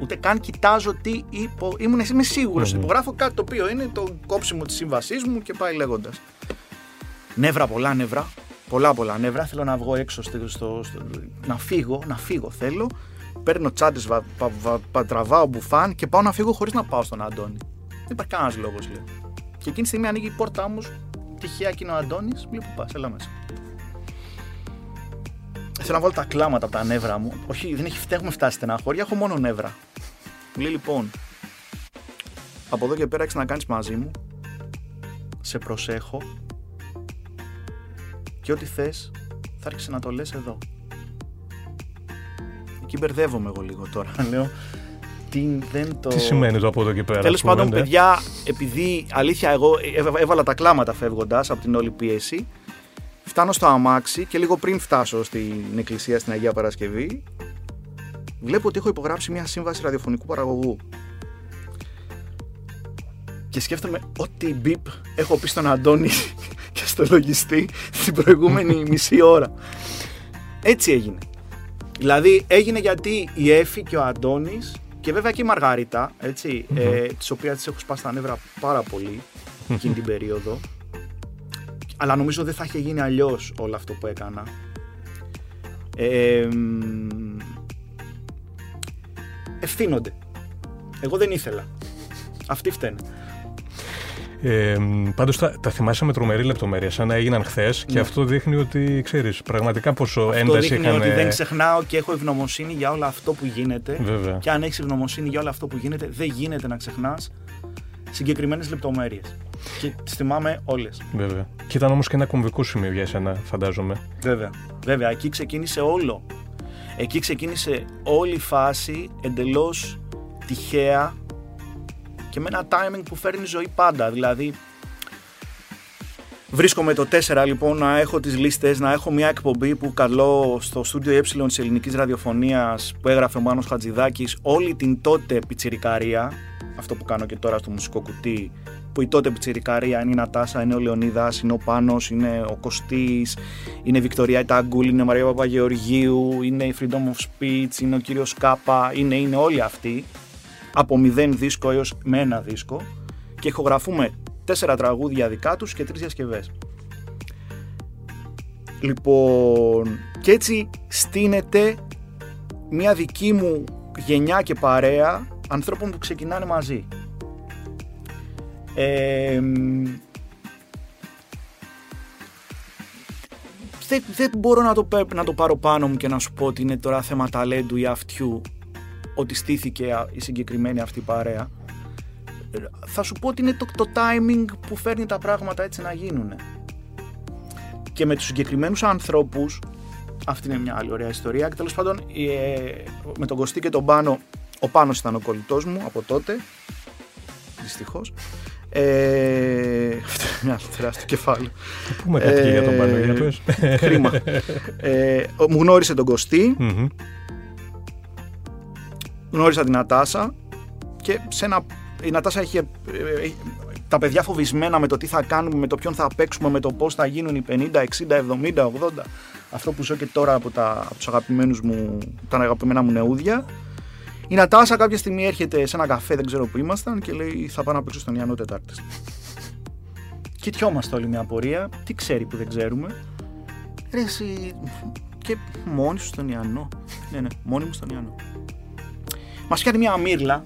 Ούτε καν κοιτάζω τι υπο... Ήμουν είμαι σίγουρος. Μμμ. Υπογράφω κάτι το οποίο είναι το κόψιμο της σύμβασής μου και πάει λέγοντας. Νεύρα, πολλά νεύρα. Πολλά, πολλά νεύρα. Θέλω να βγω έξω, στο, στο, στο- να φύγω, να φύγω θέλω. Παίρνω τσάντες, βα, πα, βα, πα- τραβάω μπουφάν και πάω να φύγω χωρίς να πάω στον Αντώνη. Δεν υπάρχει κανένας λόγος, λέω. Και εκείνη τη στιγμή ανοίγει η πόρτα μου, τυχαία εκείνο ο Αντώνης, μου λέει που πας, έλα μέσα. Θέλω να βάλω τα κλάματα από τα νεύρα μου. Όχι, δεν έχει, δεν έχουμε φτάσει στεναχώρια, έχω μόνο νεύρα. Μου λέει λοιπόν, από εδώ και πέρα έχεις να κάνεις μαζί μου. Σε προσέχω. Και ό,τι θες θα άρχισε να το λες εδώ. Εκεί μπερδεύομαι εγώ λίγο τώρα. (laughs) Λέω, τι δεν το... Τι σημαίνει το από εδώ και πέρα. Τέλος ας πούμε, πάντων, ναι. παιδιά, επειδή αλήθεια εγώ έβα- έβαλα τα κλάματα φεύγοντας από την όλη πίεση, φτάνω στο αμάξι και λίγο πριν φτάσω στην εκκλησία στην Αγία Παρασκευή, βλέπω ότι έχω υπογράψει μια σύμβαση ραδιοφωνικού παραγωγού. Και σκέφτομαι ό,τι μπιπ έχω πει στον Αντώνη και στο λογιστή την προηγούμενη (laughs) μισή ώρα. Έτσι έγινε. Δηλαδή έγινε γιατί η Εφη και ο Αντώνης και βέβαια και η Μαργαρίτα, έτσι, ε, τις οποίες τις έχω σπάσει τα νεύρα πάρα πολύ εκείνη την περίοδο. Αλλά νομίζω δεν θα είχε γίνει αλλιώς όλο αυτό που έκανα. Ε, μ, ευθύνονται. Εγώ δεν ήθελα. Αυτοί φταίνε. Ε, Πάντως τα, τα θυμάσαι με τρομερή λεπτομέρεια, σαν να έγιναν χθες και Ναι. αυτό δείχνει ότι ξέρεις πραγματικά πόσο Αυτό ένταση δείχνει είχαν. ότι ε, δεν ξεχνάω και έχω ευγνωμοσύνη για όλο αυτό που γίνεται. Βέβαια. Και αν έχεις ευγνωμοσύνη για όλο αυτό που γίνεται, δεν γίνεται να ξεχνάς συγκεκριμένες λεπτομέρειες. Και τις θυμάμαι όλες. Βέβαια. Και ήταν όμως και ένα κομβικό σημείο για εσένα, φαντάζομαι. Βέβαια. Βέβαια, εκεί ξεκίνησε όλο. Εκεί ξεκίνησε όλη η φάση εντελώς τυχαία και με ένα timing που φέρνει ζωή πάντα. Δηλαδή, βρίσκομαι το 4 λοιπόν να έχω τις λίστες, να έχω μια εκπομπή που καλώ στο στούντιο Ε της ελληνικής ραδιοφωνίας που έγραφε ο Μάνος Χατζηδάκης όλη την τότε πιτσιρικαρία, αυτό που κάνω και τώρα στο μουσικό κουτί, που η τότε πιτσιρικαρία είναι η Νατάσα, είναι ο Λεωνίδας, είναι ο Πάνος, είναι ο Κωστής, είναι η Βικτωρία Ιταγκούλη, είναι η Μαρία Παπαγεωργίου, είναι η Freedom of Speech, είναι ο κύριος Κάπα, είναι, είναι όλοι αυτοί, από μηδέν δίσκο έως με ένα δίσκο και ηχογραφούμε τέσσερα τραγούδια δικά τους και τρεις διασκευές. Λοιπόν, και έτσι στείνεται μια δική μου γενιά και παρέα ανθρώπων που ξεκινάνε μαζί. Ε, δεν, δεν μπορώ να το, να το πάρω πάνω μου και να σου πω ότι είναι τώρα θέμα ταλέντου ή αυτιού ότι στήθηκε η συγκεκριμένη αυτή παρέα. Θα σου πω ότι είναι το, το timing που φέρνει τα πράγματα έτσι να γίνουν. Και με τους συγκεκριμένους ανθρώπους, αυτή είναι μια άλλη ωραία ιστορία, και τέλος πάντων ε, με τον Κωστή και τον Πάνο, ο Πάνος ήταν ο κολλητός μου από τότε, δυστυχώς. Ε, αυτό είναι μια τεράστιο κεφάλαιο. Πούμε κάτι για τον Πάνο, για πες. Κρίμα. Ε, μου γνώρισε τον κωστη γνώρισα την Νατάσα και σε ένα, η Νατάσα είχε ε, τα παιδιά φοβισμένα με το τι θα κάνουμε, με το ποιον θα παίξουμε, με το πώς θα γίνουν οι 50, 60, 70, 80. Αυτό που ζω και τώρα από, τα, από τους αγαπημένους μου, τα αγαπημένα μου νεούδια. Η Νατάσα κάποια στιγμή έρχεται σε ένα καφέ, δεν ξέρω που ήμασταν, και λέει θα πάω να παίξω στον Ιαννό Τετάρτη. Κοιτιόμαστε όλοι μια απορία. Τι ξέρει που δεν ξέρουμε. Ρε εσύ, και μόνοι σου στον Ιαννό. Ναι, ναι, μόνοι μου στον Ιαννό. Μας φτιάχνει μια μύρλα.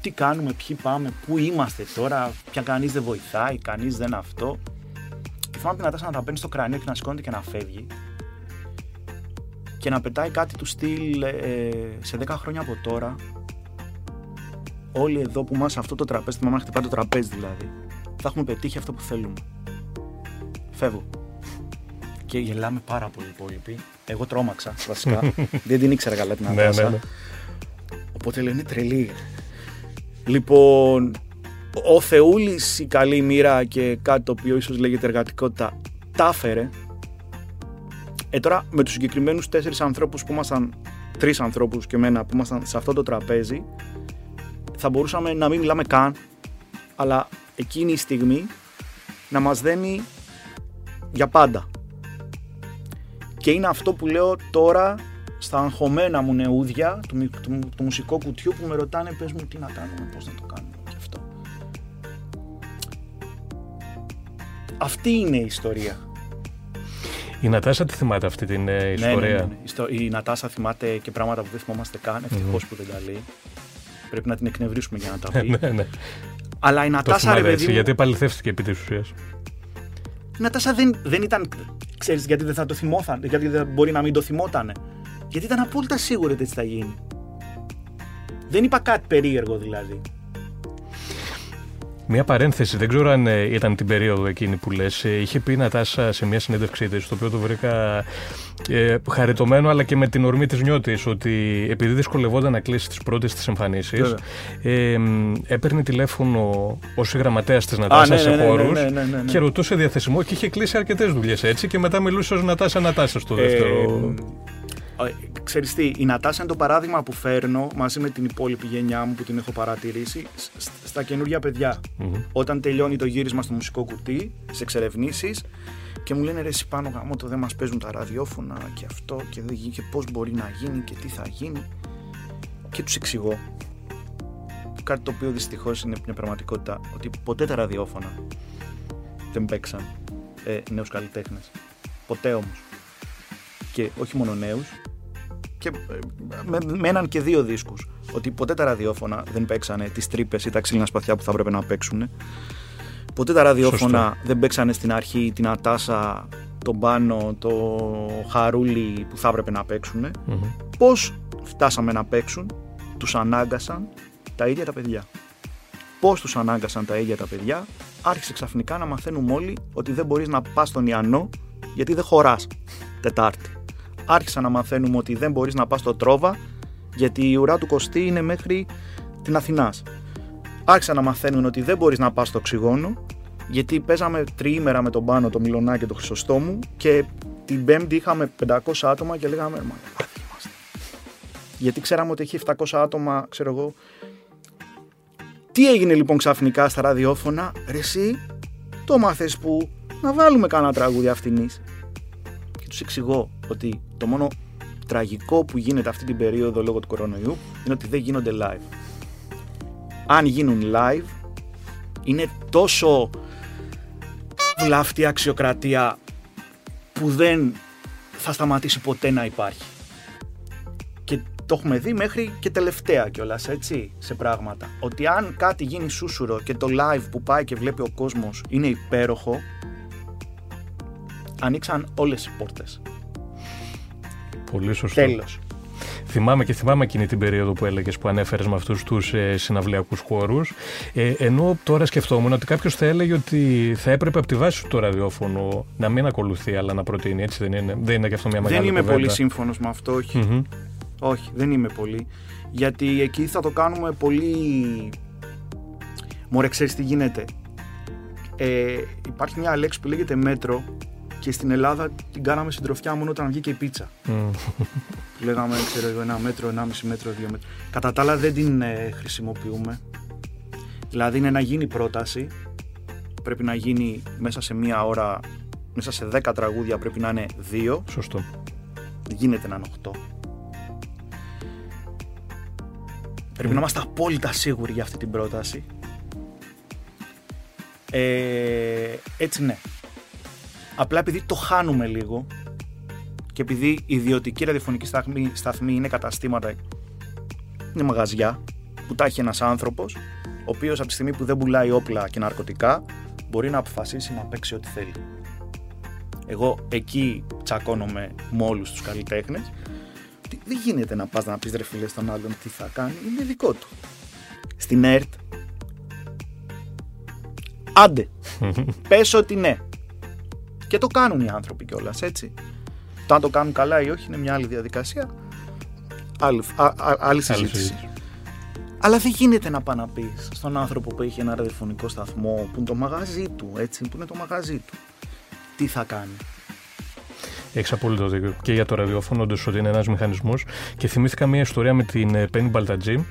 Τι κάνουμε, ποιοι πάμε, πού είμαστε τώρα, πια κανείς δεν βοηθάει, κανείς δεν αυτό. Και θυμάμαι την Νατάσα να τα παίρνει στο κρανίο και να σηκώνεται και να φεύγει και να πετάει κάτι του στυλ ε, σε 10 χρόνια από τώρα όλοι εδώ που είμαστε αυτό το τραπέζι, θυμάμαι να χτυπάει το τραπέζι δηλαδή, θα έχουμε πετύχει αυτό που θέλουμε. Φεύγω. Και γελάμε πάρα πολύ οι υπόλοιποι. Εγώ τρόμαξα βασικά. (laughs) Δεν την ήξερα καλά την Ανάσα. ναι, ναι, ναι. Οπότε λένε τρελή. Λοιπόν, ο Θεούλης η καλή μοίρα και κάτι το οποίο ίσως λέγεται εργατικότητα τα έφερε ε, τώρα με τους συγκεκριμένους τέσσερις ανθρώπους που ήμασταν, τρεις ανθρώπους και εμένα που ήμασταν σε αυτό το τραπέζι, θα μπορούσαμε να μην μιλάμε καν, αλλά εκείνη η στιγμή να μας δένει για πάντα. Και είναι αυτό που λέω τώρα στα αγχωμένα μου νεούδια του, του, του, μουσικού κουτιού που με ρωτάνε πες μου τι να κάνουμε, πώς να το κάνουμε και αυτό. Αυτή είναι η ιστορία. Η Νατάσα τη θυμάται αυτή την ε, ιστορία; Ναι, ναι, ναι. Η Νατάσα θυμάται και πράγματα που δεν θυμόμαστε καν. Ευτυχώς που δεν τα λέει. Πρέπει να την εκνευρίσουμε για να τα (laughs) πει. ναι, ναι. Αλλά η Νατάσα, ρε παιδί. Γιατί επαληθεύτηκε επί της ουσίας. Η Νατάσα δεν, δεν ήταν. Ξέρεις γιατί δεν θα το θυμόταν, γιατί δεν μπορεί να μην το θυμότανε. Γιατί ήταν απόλυτα σίγουρη ότι έτσι θα γίνει. Δεν είπα κάτι περίεργο δηλαδή. Μια παρένθεση, δεν ξέρω αν ε, ήταν την περίοδο εκείνη που λες, ε, είχε πει η Νατάσα σε μια συνέντευξή της, το οποίο το βρήκα ε, χαριτωμένο αλλά και με την ορμή της νιώτης, ότι επειδή δυσκολευόταν να κλείσει τις πρώτες της εμφανίσεις, ε, έπαιρνε τηλέφωνο ως γραμματέας της Νατάσας σε χώρους και ρωτούσε διαθεσιμό και είχε κλείσει αρκετές δουλειές έτσι και μετά μιλούσε ως Νατάσα Νατάσας στο δεύτερο. Ξέρεις τι, η Νατάσα είναι το παράδειγμα που φέρνω μαζί με την υπόλοιπη γενιά μου που την έχω παρατηρήσει στα καινούργια Όταν τελειώνει το γύρισμα στο μουσικό κουτί, σε εξερευνήσει και μου λένε ρε εσύ πάνω γάμο το δεν μας παίζουν τα ραδιόφωνα και αυτό και, δεν, και πώς μπορεί να γίνει και τι θα γίνει και τους εξηγώ. Κάτι το οποίο δυστυχώς είναι μια πραγματικότητα ότι ποτέ τα ραδιόφωνα δεν παίξαν ε, νέους καλλιτέχνες. Ποτέ όμως. Και όχι μόνο νέους και ε, με, με έναν και δύο δίσκους. Ότι ποτέ τα ραδιόφωνα δεν παίξανε τις τρύπες ή τα ξύλινα σπαθιά που θα έπρεπε να παίξουν. Ποτέ τα ραδιόφωνα δεν παίξανε στην αρχή την Ατάσα τον Πάνο, το Χαρούλι που θα έπρεπε να παίξουν. Mm-hmm. πώς φτάσαμε να παίξουν τους ανάγκασαν τα ίδια τα παιδιά. Πώς τους ανάγκασαν τα ίδια τα παιδιά άρχισε ξαφνικά να μαθαίνουμε όλοι ότι δεν μπορείς να πας στον Ιαννό γιατί δεν χωράς. Τετάρτη άρχισα να μαθαίνουμε ότι δεν μπορείς να πας στο Τρόβα γιατί η ουρά του Κωστή είναι μέχρι την Αθηνάς. Άρχισα να μαθαίνουν ότι δεν μπορείς να πας στο Οξυγόνο γιατί παίζαμε τριήμερα με τον Πάνο, το Μιλονά και το Χρυσοστόμου και την Πέμπτη είχαμε 500 άτομα και λέγαμε «Μα είμαστε». Γιατί ξέραμε ότι έχει 700 άτομα, ξέρω εγώ. Τι έγινε λοιπόν ξαφνικά στα ραδιόφωνα, ρε εσύ, το μάθες που να βάλουμε κανένα τραγούδι αυτινής τους εξηγώ ότι το μόνο τραγικό που γίνεται αυτή την περίοδο λόγω του κορονοϊού είναι ότι δεν γίνονται live. Αν γίνουν live είναι τόσο βλαφτή αξιοκρατία που δεν θα σταματήσει ποτέ να υπάρχει. Και το έχουμε δει μέχρι και τελευταία κιόλας, έτσι, σε πράγματα. Ότι αν κάτι γίνει σούσουρο και το live που πάει και βλέπει ο κόσμος είναι υπέροχο, ανοίξαν όλες οι πόρτες. Πολύ σωστό. Τέλος. Θυμάμαι και θυμάμαι εκείνη την περίοδο που έλεγες που ανέφερες με αυτούς τους ε, συναυλιακούς χώρους. Ε, ενώ τώρα σκεφτόμουν ότι κάποιος θα έλεγε ότι θα έπρεπε από τη βάση του το ραδιόφωνο να μην ακολουθεί, αλλά να προτείνει. Έτσι δεν είναι. Δεν είναι και αυτό μια μεγάλη Δεν είμαι κουβέντα. πολύ σύμφωνος με αυτό, όχι. Μμμ. Όχι, δεν είμαι πολύ. Γιατί εκεί θα το κάνουμε πολύ. Μωρέ, ξέρεις τι γίνεται. Ε, υπάρχει μια λέξη που λέγεται μέτρο και στην Ελλάδα την κάναμε συντροφιά μόνο όταν βγήκε η πίτσα. Μμ. Που λέγαμε, ξέρω εγώ, ένα μέτρο, ένα μισή μέτρο, δύο μέτρο. Κατά τα άλλα δεν την ε, χρησιμοποιούμε. Δηλαδή είναι να γίνει πρόταση. Πρέπει να γίνει μέσα σε μία ώρα, μέσα σε 10 τραγούδια πρέπει να είναι δύο. Σωστό. Δεν γίνεται να είναι 8. Πρέπει να είμαστε απόλυτα σίγουροι για αυτή την πρόταση. Ε, έτσι ναι. Απλά επειδή το χάνουμε λίγο και επειδή η ιδιωτική ραδιοφωνική σταθμή, σταθμή είναι καταστήματα, είναι μαγαζιά που τα έχει ένας άνθρωπος ο οποίος από τη στιγμή που δεν πουλάει όπλα και ναρκωτικά μπορεί να αποφασίσει να παίξει ό,τι θέλει. Εγώ εκεί τσακώνομαι με όλους τους καλλιτέχνες ότι δεν γίνεται να πας να πεις ρε φίλε στον άλλον τι θα κάνει, είναι δικό του. Στην ΕΡΤ άντε, (laughs) πες ότι ναι. Και το κάνουν οι άνθρωποι κιόλας, έτσι. Το αν το κάνουν καλά ή όχι είναι μια άλλη διαδικασία. Άλλη, α, α- άλλη συζήτηση. συζήτηση. Αλλά δεν γίνεται να πάει να πει στον άνθρωπο που έχει ένα ραδιοφωνικό σταθμό που είναι το μαγαζί του, έτσι, που είναι το μαγαζί του. Τι θα κάνει. Έχεις απόλυτο δίκιο. Και για το ραδιόφωνο, όντως ότι είναι ένας μηχανισμός. Και θυμήθηκα μια ιστορία με την ε, Penny Baltagee.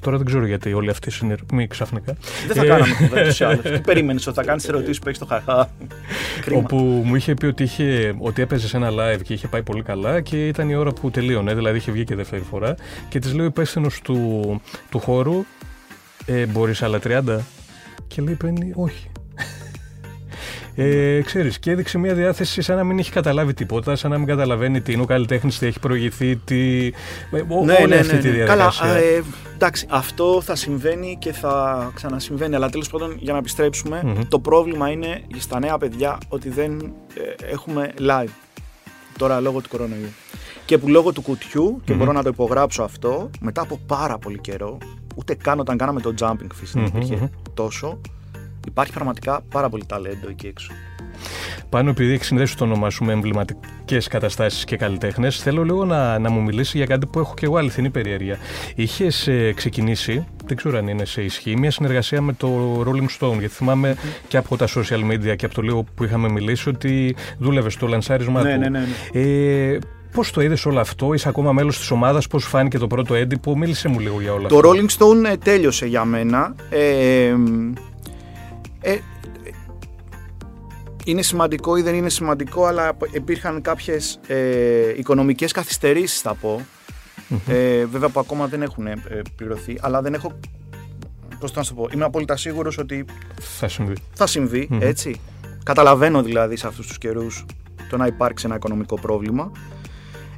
Τώρα δεν ξέρω γιατί όλοι αυτοί συνειρμοί ξαφνικά. Δεν θα Ε, κάναμε κουβέντα ούτως ή άλλως. Τι περίμενες ότι θα κάνεις ερωτήσεις που έχεις το χαχά. Κρίμα. Όπου μου είχε πει ότι, είχε, ότι έπαιζε σε ένα live και είχε πάει πολύ καλά και ήταν η ώρα που τελείωνε, δηλαδή είχε βγει και δεύτερη φορά. Και της λέει ο υπεύθυνος του, του χώρου, ε, Μπορείς άλλα 30. Και λέει Penny, όχι. Ε, ξέρεις, και έδειξε μια διάθεση σαν να μην έχει καταλάβει τίποτα, σαν να μην καταλαβαίνει τι είναι ο καλλιτέχνης, τι έχει προηγηθεί, τι. ε, ό- όλη αυτή τη διαδικασία. Καλά, ε, εντάξει, αυτό θα συμβαίνει και θα ξανασυμβαίνει. Αλλά τέλος πάντων, για να επιστρεψουμε Μμμ. το πρόβλημα είναι στα νέα παιδιά ότι δεν ε, έχουμε live. Τώρα λόγω του κορονοϊού. Και που λόγω του κουτιού, και Μμμ. μπορώ να το υπογράψω αυτό, μετά από πάρα πολύ καιρό, ούτε καν όταν κάναμε το jumping fish δεν Μμμ, υπήρχε μμμ. τόσο, υπάρχει πραγματικά πάρα πολύ ταλέντο εκεί έξω. Πάνω επειδή έχει συνδέσει το όνομά σου με εμβληματικές καταστάσεις και καλλιτέχνες, θέλω λίγο να, να μου μιλήσει για κάτι που έχω και εγώ αληθινή περιέργεια. Είχες ξεκινήσει, δεν ξέρω αν είναι σε ισχύ, μια συνεργασία με το Rolling Stone. Γιατί θυμάμαι και από τα social media και από το λίγο που είχαμε μιλήσει ότι δούλευες στο λανσάρισμά Ναι, του. ναι, ναι, ναι. Ε, Πώς το είδες όλο αυτό, είσαι ακόμα μέλος της ομάδας, πώς φάνηκε το πρώτο έντυπο, μίλησε μου λίγο για όλα Το αυτά. Rolling Stone ε, τέλειωσε για μένα. Ε, ε, είναι σημαντικό ή δεν είναι σημαντικό, αλλά υπήρχαν κάποιες ε, οικονομικές καθυστερήσεις θα πω. Ε, βέβαια που ακόμα δεν έχουν ε, πληρωθεί, αλλά δεν έχω... Πώς το να σου το πω, είμαι απόλυτα σίγουρος ότι Θα συμβεί. θα συμβεί, Μμμ. έτσι. Καταλαβαίνω δηλαδή σε αυτούς τους καιρούς το να υπάρξει ένα οικονομικό πρόβλημα.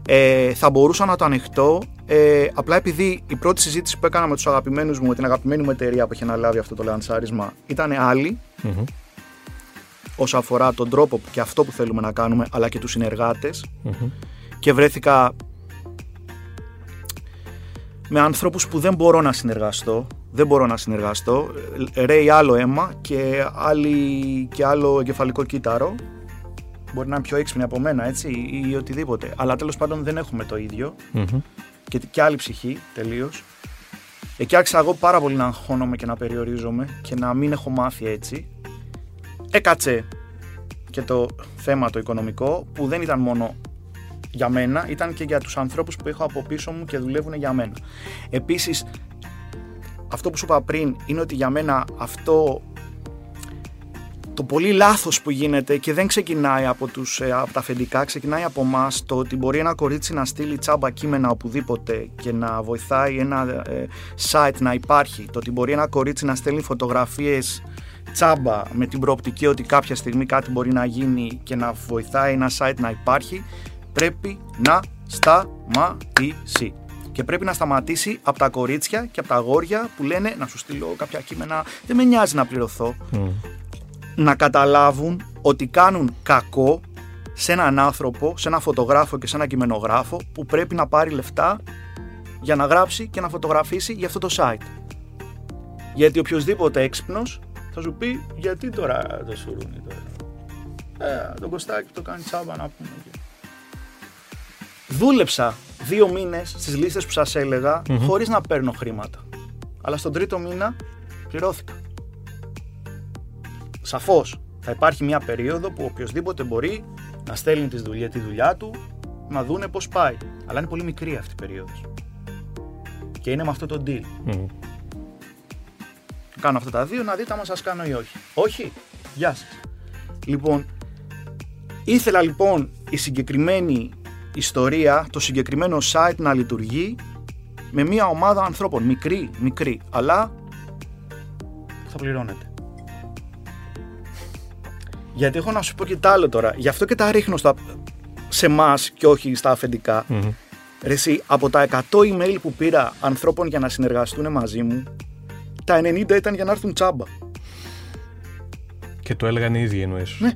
Ε, θα μπορούσα να το ανοιχτώ, ε, απλά επειδή η πρώτη συζήτηση που έκανα με τους αγαπημένους μου, με την αγαπημένη μου εταιρεία που έχει αναλάβει αυτό το λανσάρισμα, ήταν άλλη, Μμμ. όσο αφορά τον τρόπο και αυτό που θέλουμε να κάνουμε, αλλά και τους συνεργάτες Μμμ. και βρέθηκα με ανθρώπους που δεν μπορώ να συνεργαστώ. Δεν μπορώ να συνεργαστώ. Ε, Ρέει άλλο αίμα και, άλλη, και άλλο εγκεφαλικό κύτταρο. Μπορεί να είναι πιο έξυπνη από μένα, έτσι, ή οτιδήποτε. Αλλά τέλος πάντων δεν έχουμε το ίδιο. Μμμ. Και, και άλλη ψυχή, τελείως. Εκεί άρχισα εγώ πάρα πολύ να αγχώνομαι και να περιορίζομαι και να μην έχω μάθει έτσι. Έκατσε και το θέμα το οικονομικό που δεν ήταν μόνο για μένα, ήταν και για τους ανθρώπους που έχω από πίσω μου και δουλεύουν για μένα. Επίσης, αυτό που σου είπα πριν είναι ότι για μένα αυτό το πολύ λάθος που γίνεται και δεν ξεκινάει από, τους, ε, από τα αφεντικά, ξεκινάει από εμάς το ότι μπορεί ένα κορίτσι να στείλει τσάμπα κείμενα οπουδήποτε και να βοηθάει ένα ε, site να υπάρχει, το ότι μπορεί ένα κορίτσι να στέλνει φωτογραφίες τσάμπα με την προοπτική ότι κάποια στιγμή κάτι μπορεί να γίνει και να βοηθάει ένα site να υπάρχει, πρέπει να σταματήσει. Και πρέπει να σταματήσει από τα κορίτσια και από τα αγόρια που λένε να σου στείλω κάποια κείμενα. Δεν με νοιάζει να πληρωθώ. Να καταλάβουν ότι κάνουν κακό σε έναν άνθρωπο, σε έναν φωτογράφο και σε έναν κειμενογράφο που πρέπει να πάρει λεφτά για να γράψει και να φωτογραφίσει για αυτό το site. Γιατί οποιοδήποτε έξυπνος θα σου πει γιατί τώρα το σουρούνι τώρα; Ε, τον Κωστάκη το κάνει τσάμπα να πούμε. Δούλεψα δύο μήνες στις λίστες που σας έλεγα mm χωρίς να παίρνω χρήματα. Αλλά στον τρίτο μήνα πληρώθηκα. Σαφώς θα υπάρχει μια περίοδο που οποιοδήποτε μπορεί να στέλνει τη δουλειά, τη δουλειά του να δούνε πώς πάει. Αλλά είναι πολύ μικρή αυτή η περίοδος. Και είναι με αυτό το deal. Κάνω αυτά τα δύο να δείτε αν σας κάνω ή όχι. Όχι; Γεια σας. Λοιπόν, ήθελα λοιπόν η συγκεκριμένη ιστορία, το συγκεκριμένο site να λειτουργεί με μια ομάδα ανθρώπων. Μικρή, μικρή, αλλά θα πληρώνετε. Γιατί έχω να σου πω και τα άλλο τώρα. Γι' αυτό και τα ρίχνω στα, σε εμάς και όχι στα αφεντικά. Ρε εσύ, από τα 100 email που πήρα ανθρώπων για να συνεργαστούν μαζί μου, τα 90 ήταν για να έρθουν τσάμπα. Και το έλεγαν οι ίδιοι εννοείς. Ναι.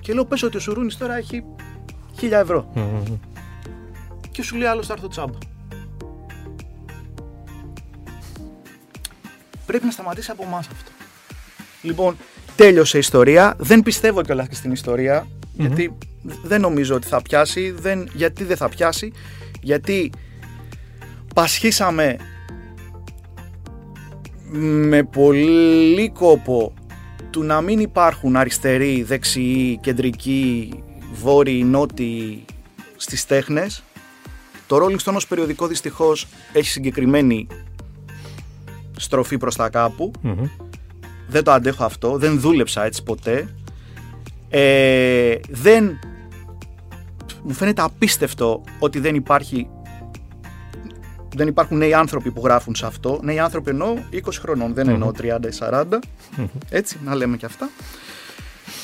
Και λέω πες ότι ο Σουρούνης τώρα έχει 1000 ευρώ. Και σου λέει άλλος θα έρθω τσάμπα. Πρέπει να σταματήσει από εμάς αυτό. Λοιπόν, τέλειωσε η ιστορία. Δεν πιστεύω κιόλας και στην ιστορια γιατί δεν νομίζω ότι θα πιάσει. Δεν, γιατί δεν θα πιάσει, γιατί πασχίσαμε με πολύ κόπο του να μην υπάρχουν αριστεροί, δεξιοί, κεντρικοί, βόρειοι, νότιοι στις τέχνες. Το Rolling Stone ως περιοδικό δυστυχώς έχει συγκεκριμένη στροφή προς τα καπου Δεν το αντέχω αυτό, δεν δούλεψα έτσι ποτέ. Ε, δεν... Μου φαίνεται απίστευτο ότι δεν υπάρχει δεν υπάρχουν νέοι άνθρωποι που γράφουν σε αυτό. Νέοι άνθρωποι εννοώ 20 χρονών, δεν εννοώ 30 ή 40. Έτσι, να λέμε και αυτά.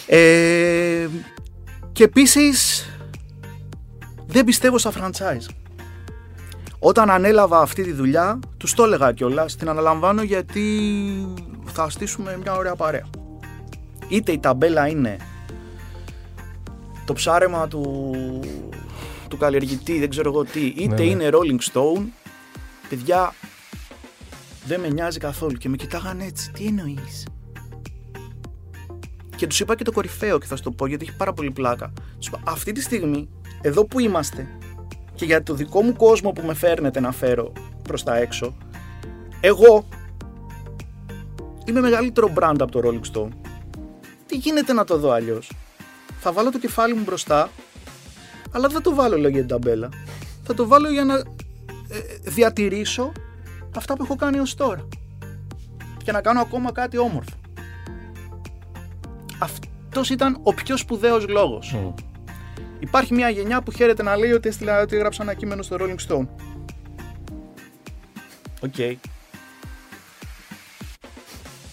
Ε, και επίσης δεν πιστεύω στα franchise. Όταν ανέλαβα αυτή τη δουλειά, τους το έλεγα κιόλας, την αναλαμβάνω γιατί θα στήσουμε μια ωραία παρέα. Είτε η ταμπέλα είναι το ψάρεμα του, του καλλιεργητή, δεν ξέρω εγώ τι, είτε ναι, ναι. είναι Rolling Stone, παιδιά, δεν με νοιάζει καθόλου. Και με κοιτάγανε έτσι, τι εννοείς; Και τους είπα και το κορυφαίο και θα σου το πω γιατί έχει πάρα πολύ πλάκα. Τους είπα, αυτή τη στιγμή, εδώ που είμαστε και για το δικό μου κόσμο που με φέρνετε να φέρω προς τα έξω, εγώ είμαι μεγαλύτερο brand από το Rolling Stone. Τι γίνεται να το δω αλλιώς; Θα βάλω το κεφάλι μου μπροστά, αλλά δεν θα το βάλω λέω για την ταμπέλα. Θα το βάλω για να ε, διατηρήσω αυτά που έχω κάνει ως τώρα και να κάνω ακόμα κάτι όμορφο. Αυτός ήταν ο πιο σπουδαίος λόγος. Υπάρχει μια γενιά που χαίρεται να λέει ότι, έστειλα, ότι έγραψα ένα κείμενο στο Rolling Stone. OK. Okay.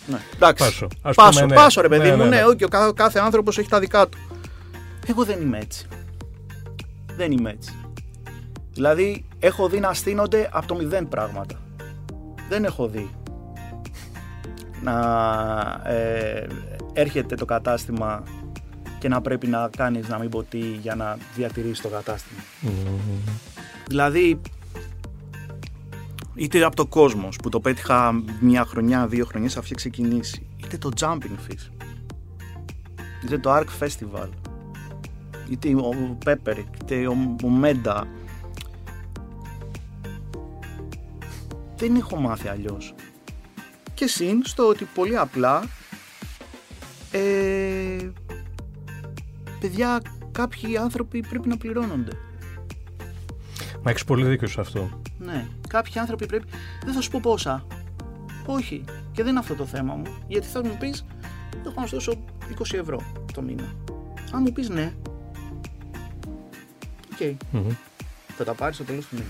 Ναι, εντάξει. Πάσο, πάσο, ναι. πάσο ρε παιδί ναι, μου. Ναι, ναι. ναι. ο κάθε άνθρωπος έχει τα δικά του. Εγώ δεν είμαι έτσι. Δεν είμαι έτσι. Δηλαδή, έχω δει να στείνονται από το μηδέν πράγματα. Δεν έχω δει να ε, έρχεται το κατάστημα και να πρέπει να κάνεις να μην πω τι για να διατηρήσεις το καταστημα Δηλαδή, είτε από το κόσμος που το πέτυχα μια χρονιά, δύο χρονιές αφού ξεκινήσει, είτε το Jumping Fish, είτε το Arc Festival, είτε ο Pepper, είτε ο Menda, δεν έχω μάθει αλλιώς. Και συν στο ότι πολύ απλά ε, παιδιά κάποιοι άνθρωποι πρέπει να πληρώνονται. Μα έχεις πολύ δίκιο σε αυτό. Ναι, κάποιοι άνθρωποι πρέπει. Δεν θα σου πω πόσα. Όχι. Και δεν είναι αυτό το θέμα μου. Γιατί θα μου πεις, έχω να σου δώσω 20 ευρώ το μήνα. Αν μου πεις ναι, OK. Okay. Θα τα πάρεις στο τέλος του μήνα.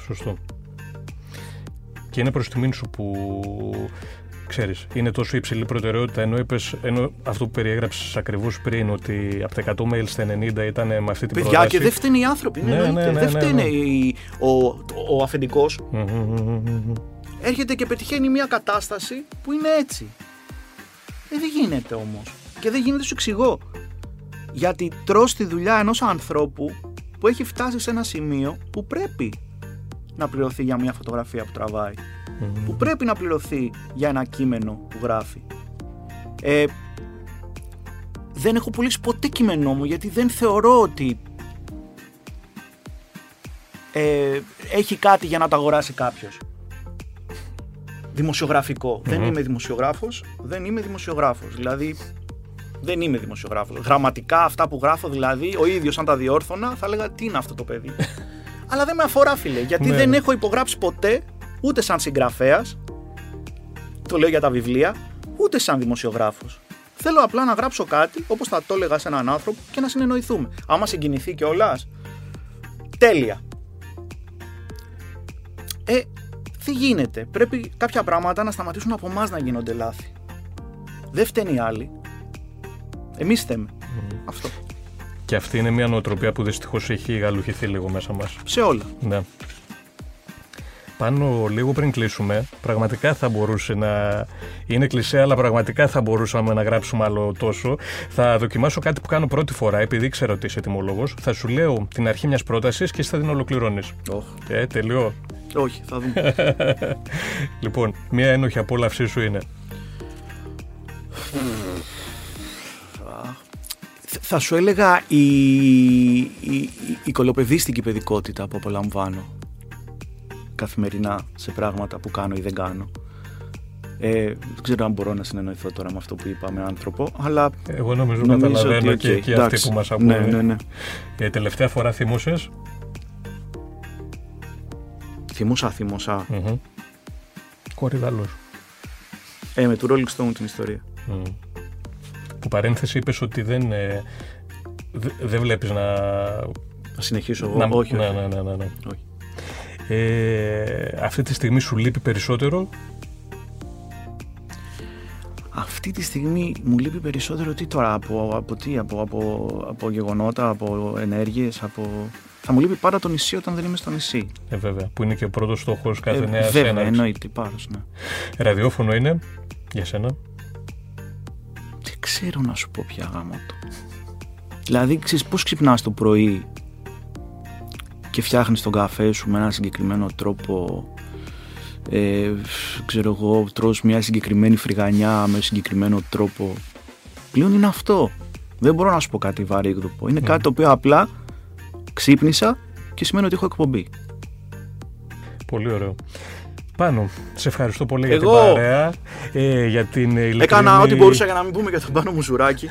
Σωστό. Και είναι προς τιμήν σου που ξέρεις, είναι τόσο υψηλή προτεραιότητα ενώ, είπες, ενώ αυτό που περιέγραψες ακριβώς πριν, ότι από τα 100 mail στα 90 ήταν με αυτή την Παιδιά, πρόταση. και δεν φταίνε οι άνθρωποι. Ναι, Ναι, εννοείται. ναι, ναι, δεν ναι, φταίνε ναι. οι- ο, ο αφεντικός. Μμμ, μμμ, μμμ, μμμ. Έρχεται και πετυχαίνει μια κατάσταση που είναι έτσι. Ε, δεν γίνεται όμως. Και δεν γίνεται, σου εξηγώ. Γιατί τρως τη δουλειά ενός ανθρώπου που έχει φτάσει σε ένα σημείο που πρέπει να πληρωθεί για μια φωτογραφία που τραβάει. Που πρέπει να πληρωθεί για ένα κείμενο που γράφει. Ε, δεν έχω πουλήσει ποτέ κείμενό μου γιατί δεν θεωρώ ότι ε, έχει κάτι για να το αγοράσει κάποιος. Δημοσιογραφικό. Δεν είμαι δημοσιογράφος, δεν είμαι δημοσιογράφος. Δηλαδή, δεν είμαι δημοσιογράφος. Γραμματικά αυτά που γράφω, δηλαδή, ο ίδιος αν τα διόρθωνα, θα έλεγα τι είναι αυτό το παιδί. (laughs) Αλλά δεν με αφορά, φίλε, γιατί Ναι. δεν έχω υπογράψει ποτέ, ούτε σαν συγγραφέας, το λέω για τα βιβλία, ούτε σαν δημοσιογράφος. Θέλω απλά να γράψω κάτι, όπως θα το έλεγα σε έναν άνθρωπο και να συνεννοηθούμε. Άμα συγκινηθεί κιόλας. τέλεια. Ε, τι γίνεται; Πρέπει κάποια πράγματα να σταματήσουν από εμάς να γίνονται λάθη. Δεν φταίνει οι άλλοι. Εμείς φταίμε. Αυτό. Και αυτή είναι μια νοοτροπία που δυστυχώς έχει γαλουχηθεί λίγο μέσα μας. Σε όλα. Ναι. Πάνω λίγο πριν κλείσουμε, πραγματικά θα μπορούσε να. Είναι κλεισέ, αλλά πραγματικά θα μπορούσαμε να γράψουμε άλλο τόσο. Θα δοκιμάσω κάτι που κάνω πρώτη φορά, επειδή ξέρω ότι είσαι ετοιμολόγος. Θα σου λέω την αρχή μιας πρότασης και εσύ θα την ολοκληρώνεις. Όχι. Ε, τελειώ. Όχι, θα δούμε. (laughs) Λοιπόν, μια ένοχη απόλαυσή σου είναι. θα σου έλεγα η, η, η, η κωλοπαιδίστικη παιδικότητα που απολαμβάνω καθημερινά σε πράγματα που κάνω ή δεν κάνω. Ε, δεν ξέρω αν μπορώ να συνεννοηθώ τώρα με αυτό που είπα με άνθρωπο, αλλά Εγώ νομίζω, νομίζω καταλαβαίνω ότι και οκ, εκεί αυτοί εντάξει. που μας ακούνε. Ναι, ναι, ναι. Ε, τελευταία φορά θυμούσε. Θυμούσα, θυμούσα. Mm-hmm. Κορυδαλός. Ε, με του Rolling Stone την ιστορία. Που παρένθεση είπες ότι δεν. Ε, δε- δεν βλέπεις να. Να συνεχίσω εγώ; να όχι, ναι, όχι. ναι, ναι, ναι, ναι. όχι. Ε, αυτή τη στιγμή σου λείπει περισσότερο; Αυτή τη στιγμή μου λείπει περισσότερο τι τώρα, από, από τι, από, από, από γεγονότα, από ενέργειες, από... Θα μου λείπει πάρα το νησί όταν δεν είμαι στο νησί. Ε, βέβαια, που είναι και ο πρώτος στόχος κάθε Ε, νέας βέβαια, έναρξης. εννοείται, πάρος, ναι. Ραδιόφωνο είναι για σένα; Δεν ξέρω να σου πω πια γάμο του. Δηλαδή, ξέρεις πώς ξυπνάς το πρωί και φτιάχνεις τον καφέ σου με έναν συγκεκριμένο τρόπο ε, ξέρω εγώ, τρως μια συγκεκριμένη φρυγανιά με συγκεκριμένο τρόπο. Πλέον είναι αυτό. Δεν μπορώ να σου πω κάτι βαρύγδουπο. Είναι κάτι το οποίο απλά ξύπνησα και σημαίνει ότι έχω εκπομπή. Πολύ ωραίο. Πάνω, σε ευχαριστώ πολύ για Εγώ. την παρέα. Ε, για την ειλικρινή... Έκανα ό,τι μπορούσα για να μην πούμε για τον πάνω μου ζουράκι.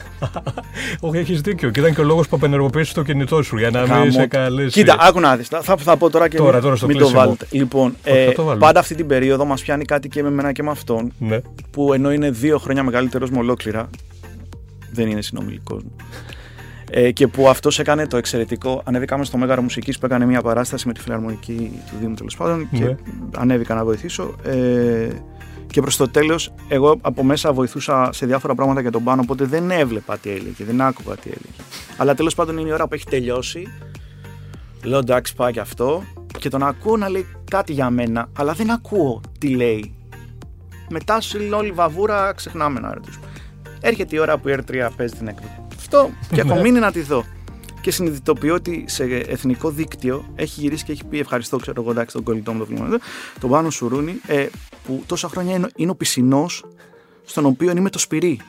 (laughs) Όχι, έχεις δίκιο. Και ήταν και ο λόγος που απενεργοποίησες το κινητό σου για να μην Γάμο. σε καλέσει. Κοίτα, άκου να δεις. Θα, θα πω τώρα και Τώρα, μην, τώρα στο μην το κλείσιμο. βάλετε. Λοιπόν, Όχι, ε, θα το βάλουμε. πάντα αυτή την περίοδο μας πιάνει κάτι και με εμένα και με αυτόν Ναι. που ενώ είναι δύο χρόνια μεγαλύτερος με ολόκληρα δεν είναι συνομιλικός μου ε, και που αυτός έκανε το εξαιρετικό ανέβηκαμε στο Μέγαρο Μουσικής που έκανε μια παράσταση με τη φιλαρμονική του Δήμου τέλος πάντων και Ναι. ανέβηκα να βοηθήσω ε, και προς το τέλος εγώ από μέσα βοηθούσα σε διάφορα πράγματα για τον πάνω οπότε δεν έβλεπα τι έλεγε, δεν άκουγα τι έλεγε αλλά τέλος πάντων είναι η ώρα που έχει τελειώσει λέω εντάξει πάει και αυτό και τον ακούω να λέει κάτι για μένα αλλά δεν ακούω τι λέει μετά σου λέει όλη βαβούρα ξεχνάμε να ρωτήσουμε. Έρχεται η ώρα που η R3 παίζει την έκδοση. Αυτό και έχω Ναι. μείνει να της δω. Και συνειδητοποιώ ότι σε εθνικό δίκτυο έχει γυρίσει και έχει πει ευχαριστώ, ξέρω εγώ, εντάξει, τον κολλητό μου το βλήμα. Τον Πάνο Σουρούνι, ε, που τόσα χρόνια είναι, είναι ο πισινός, στον οποίο είμαι το σπυρί.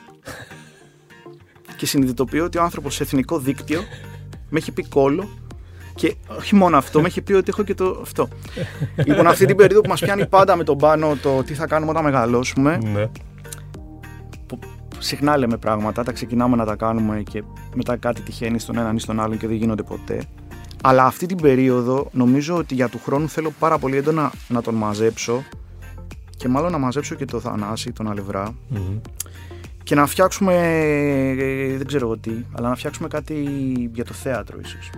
και συνειδητοποιώ ότι ο άνθρωπος σε εθνικό δίκτυο με έχει πει κόλλο και όχι μόνο αυτό, με έχει πει ότι έχω και το αυτό. (laughs) λοιπόν, αυτή την περίοδο που μας πιάνει πάντα με τον πάνω το τι θα κάνουμε όταν μεγαλώσουμε, ναι. που συχνά λέμε πράγματα, τα ξεκινάμε να τα κάνουμε και μετά κάτι τυχαίνει στον έναν ή στον άλλον και δεν γίνονται ποτέ. Αλλά αυτή την περίοδο νομίζω ότι για του χρόνου θέλω πάρα πολύ έντονα να τον μαζέψω και μάλλον να μαζέψω και το Θανάση, τον Αλευρά Μμμ. και να φτιάξουμε, ε, δεν ξέρω εγώ τι, αλλά να φτιάξουμε κάτι για το θέατρο ίσως.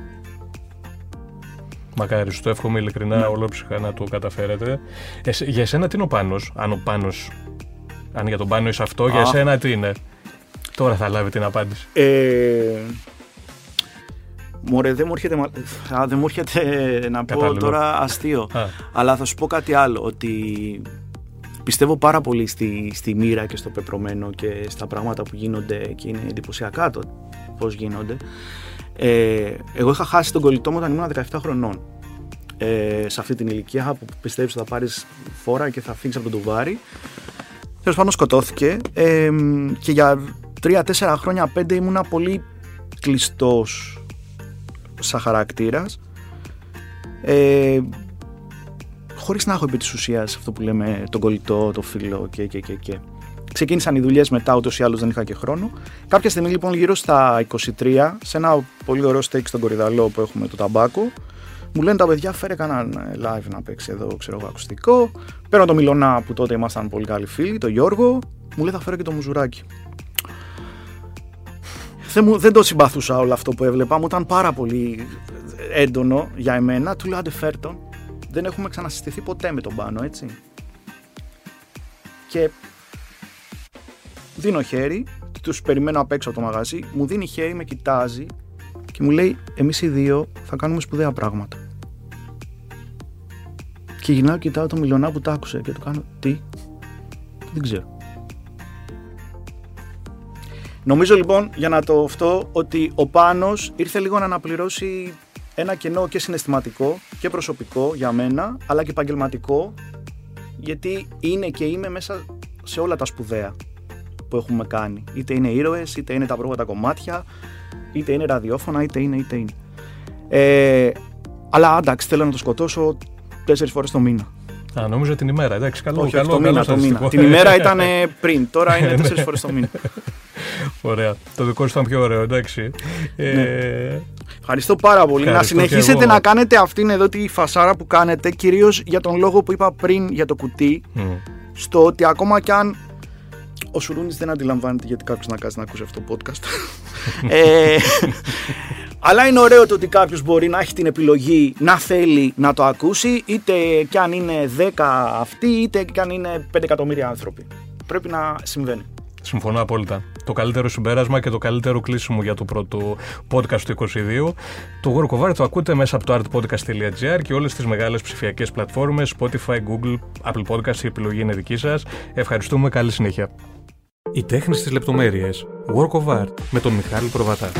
Μακάρι, σου το εύχομαι ειλικρινά Ναι. ολόψυχα να το καταφέρετε. Εσ- για εσένα τι είναι ο Πάνος, αν ο Πάνος Αν για τον Πάνο είσαι αυτό, για εσένα τι είναι; Τώρα θα λάβει την απάντηση. Ε, Μωρέ, δεν μου έρχεται, α, δεν μου έρχεται να πω τώρα αστείο. Αλλά θα σου πω κάτι άλλο. Ότι πιστεύω πάρα πολύ στη, στη μοίρα και στο πεπρωμένο και στα πράγματα που γίνονται και είναι εντυπωσιακά το πώς γίνονται. Ε, εγώ είχα χάσει τον κολλητό μου όταν ήμουν 17 χρονών. Ε, σε αυτή την ηλικία που πιστεύεις ότι θα πάρεις φόρα και θα φύγεις από τον τουβάρι. Τέλος πάντων σκοτώθηκε ε, και για 3-4 χρόνια, 5 ήμουνα πολύ κλειστός σαν χαρακτήρας ε, χωρίς να έχω επί της ουσίας αυτό που λέμε τον κολλητό, το φίλο και και και και. Ξεκίνησαν οι δουλειές μετά, ούτως ή άλλως δεν είχα και χρόνο. Κάποια στιγμή λοιπόν, γύρω στα 23, σε ένα πολύ ωραίο στέκι στον Κορυδαλό που έχουμε το ταμπάκο, μου λένε τα παιδιά, φέρε κανένα live να παίξει εδώ, ξέρω εγώ, ακουστικό. Παίρνω το Μιλονά που τότε ήμασταν πολύ καλοί φίλοι, το Γιώργο, μου λέει θα φέρω και το μουζουράκι δεν, μου, δεν το συμπαθούσα όλο αυτό που έβλεπα. Μου ήταν πάρα πολύ έντονο για εμένα. Του λέω άντε τον. Δεν έχουμε ξανασυστηθεί ποτέ με τον πάνω, έτσι. Και δίνω χέρι, τους περιμένω απ' έξω από το μαγαζί, μου δίνει χέρι, με κοιτάζει και μου λέει: Εμείς οι δύο θα κάνουμε σπουδαία πράγματα. Και γυρνάω και κοιτάω το μιλονά που τα άκουσε και του κάνω: Τι, δεν ξέρω. Νομίζω λοιπόν για να το αυτό ότι ο Πάνος ήρθε λίγο να αναπληρώσει ένα κενό και συναισθηματικό και προσωπικό για μένα αλλά και επαγγελματικό γιατί είναι και είμαι μέσα σε όλα τα σπουδαία που έχουμε κάνει. Είτε είναι ήρωες, είτε είναι τα πρώτα κομμάτια, είτε είναι ραδιόφωνα, είτε είναι, είτε είναι. Ε, αλλά εντάξει, θέλω να το σκοτώσω τέσσερις φορές το μήνα. Α, νόμιζα την ημέρα. Εντάξει, καλό, Όχι, καλό, το μήνα, το μήνα. Την ημέρα (laughs) ήταν πριν, τώρα είναι τέσσερις φορές το μήνα. Ωραία. Το δικό σου ήταν πιο ωραίο, εντάξει. Ε, ναι. Ευχαριστώ πάρα πολύ. να συνεχίσετε να κάνετε αυτήν εδώ τη φασάρα που κάνετε, κυρίως για τον λόγο που είπα πριν για το κουτί, στο ότι ακόμα κι αν ο Σουρούνης δεν αντιλαμβάνεται γιατί κάποιος να κάτσει να ακούσει αυτό το podcast. (laughs) ε, αλλά είναι ωραίο το ότι κάποιος μπορεί να έχει την επιλογή να θέλει να το ακούσει, είτε κι αν είναι 10 αυτοί, είτε κι αν είναι 5 εκατομμύρια άνθρωποι. Πρέπει να συμβαίνει. Συμφωνώ απόλυτα. Το καλύτερο συμπέρασμα και το καλύτερο κλείσιμο για το πρώτο podcast του 22. Το Work το ακούτε μέσα από το artpodcast.gr και όλες τις μεγάλες ψηφιακές πλατφόρμες Spotify, Google, Apple Podcast, η επιλογή είναι δική σας. Ευχαριστούμε, καλή συνέχεια. Η τέχνη στις λεπτομέρειες. Work of Art με τον Μιχάλη Προβατά.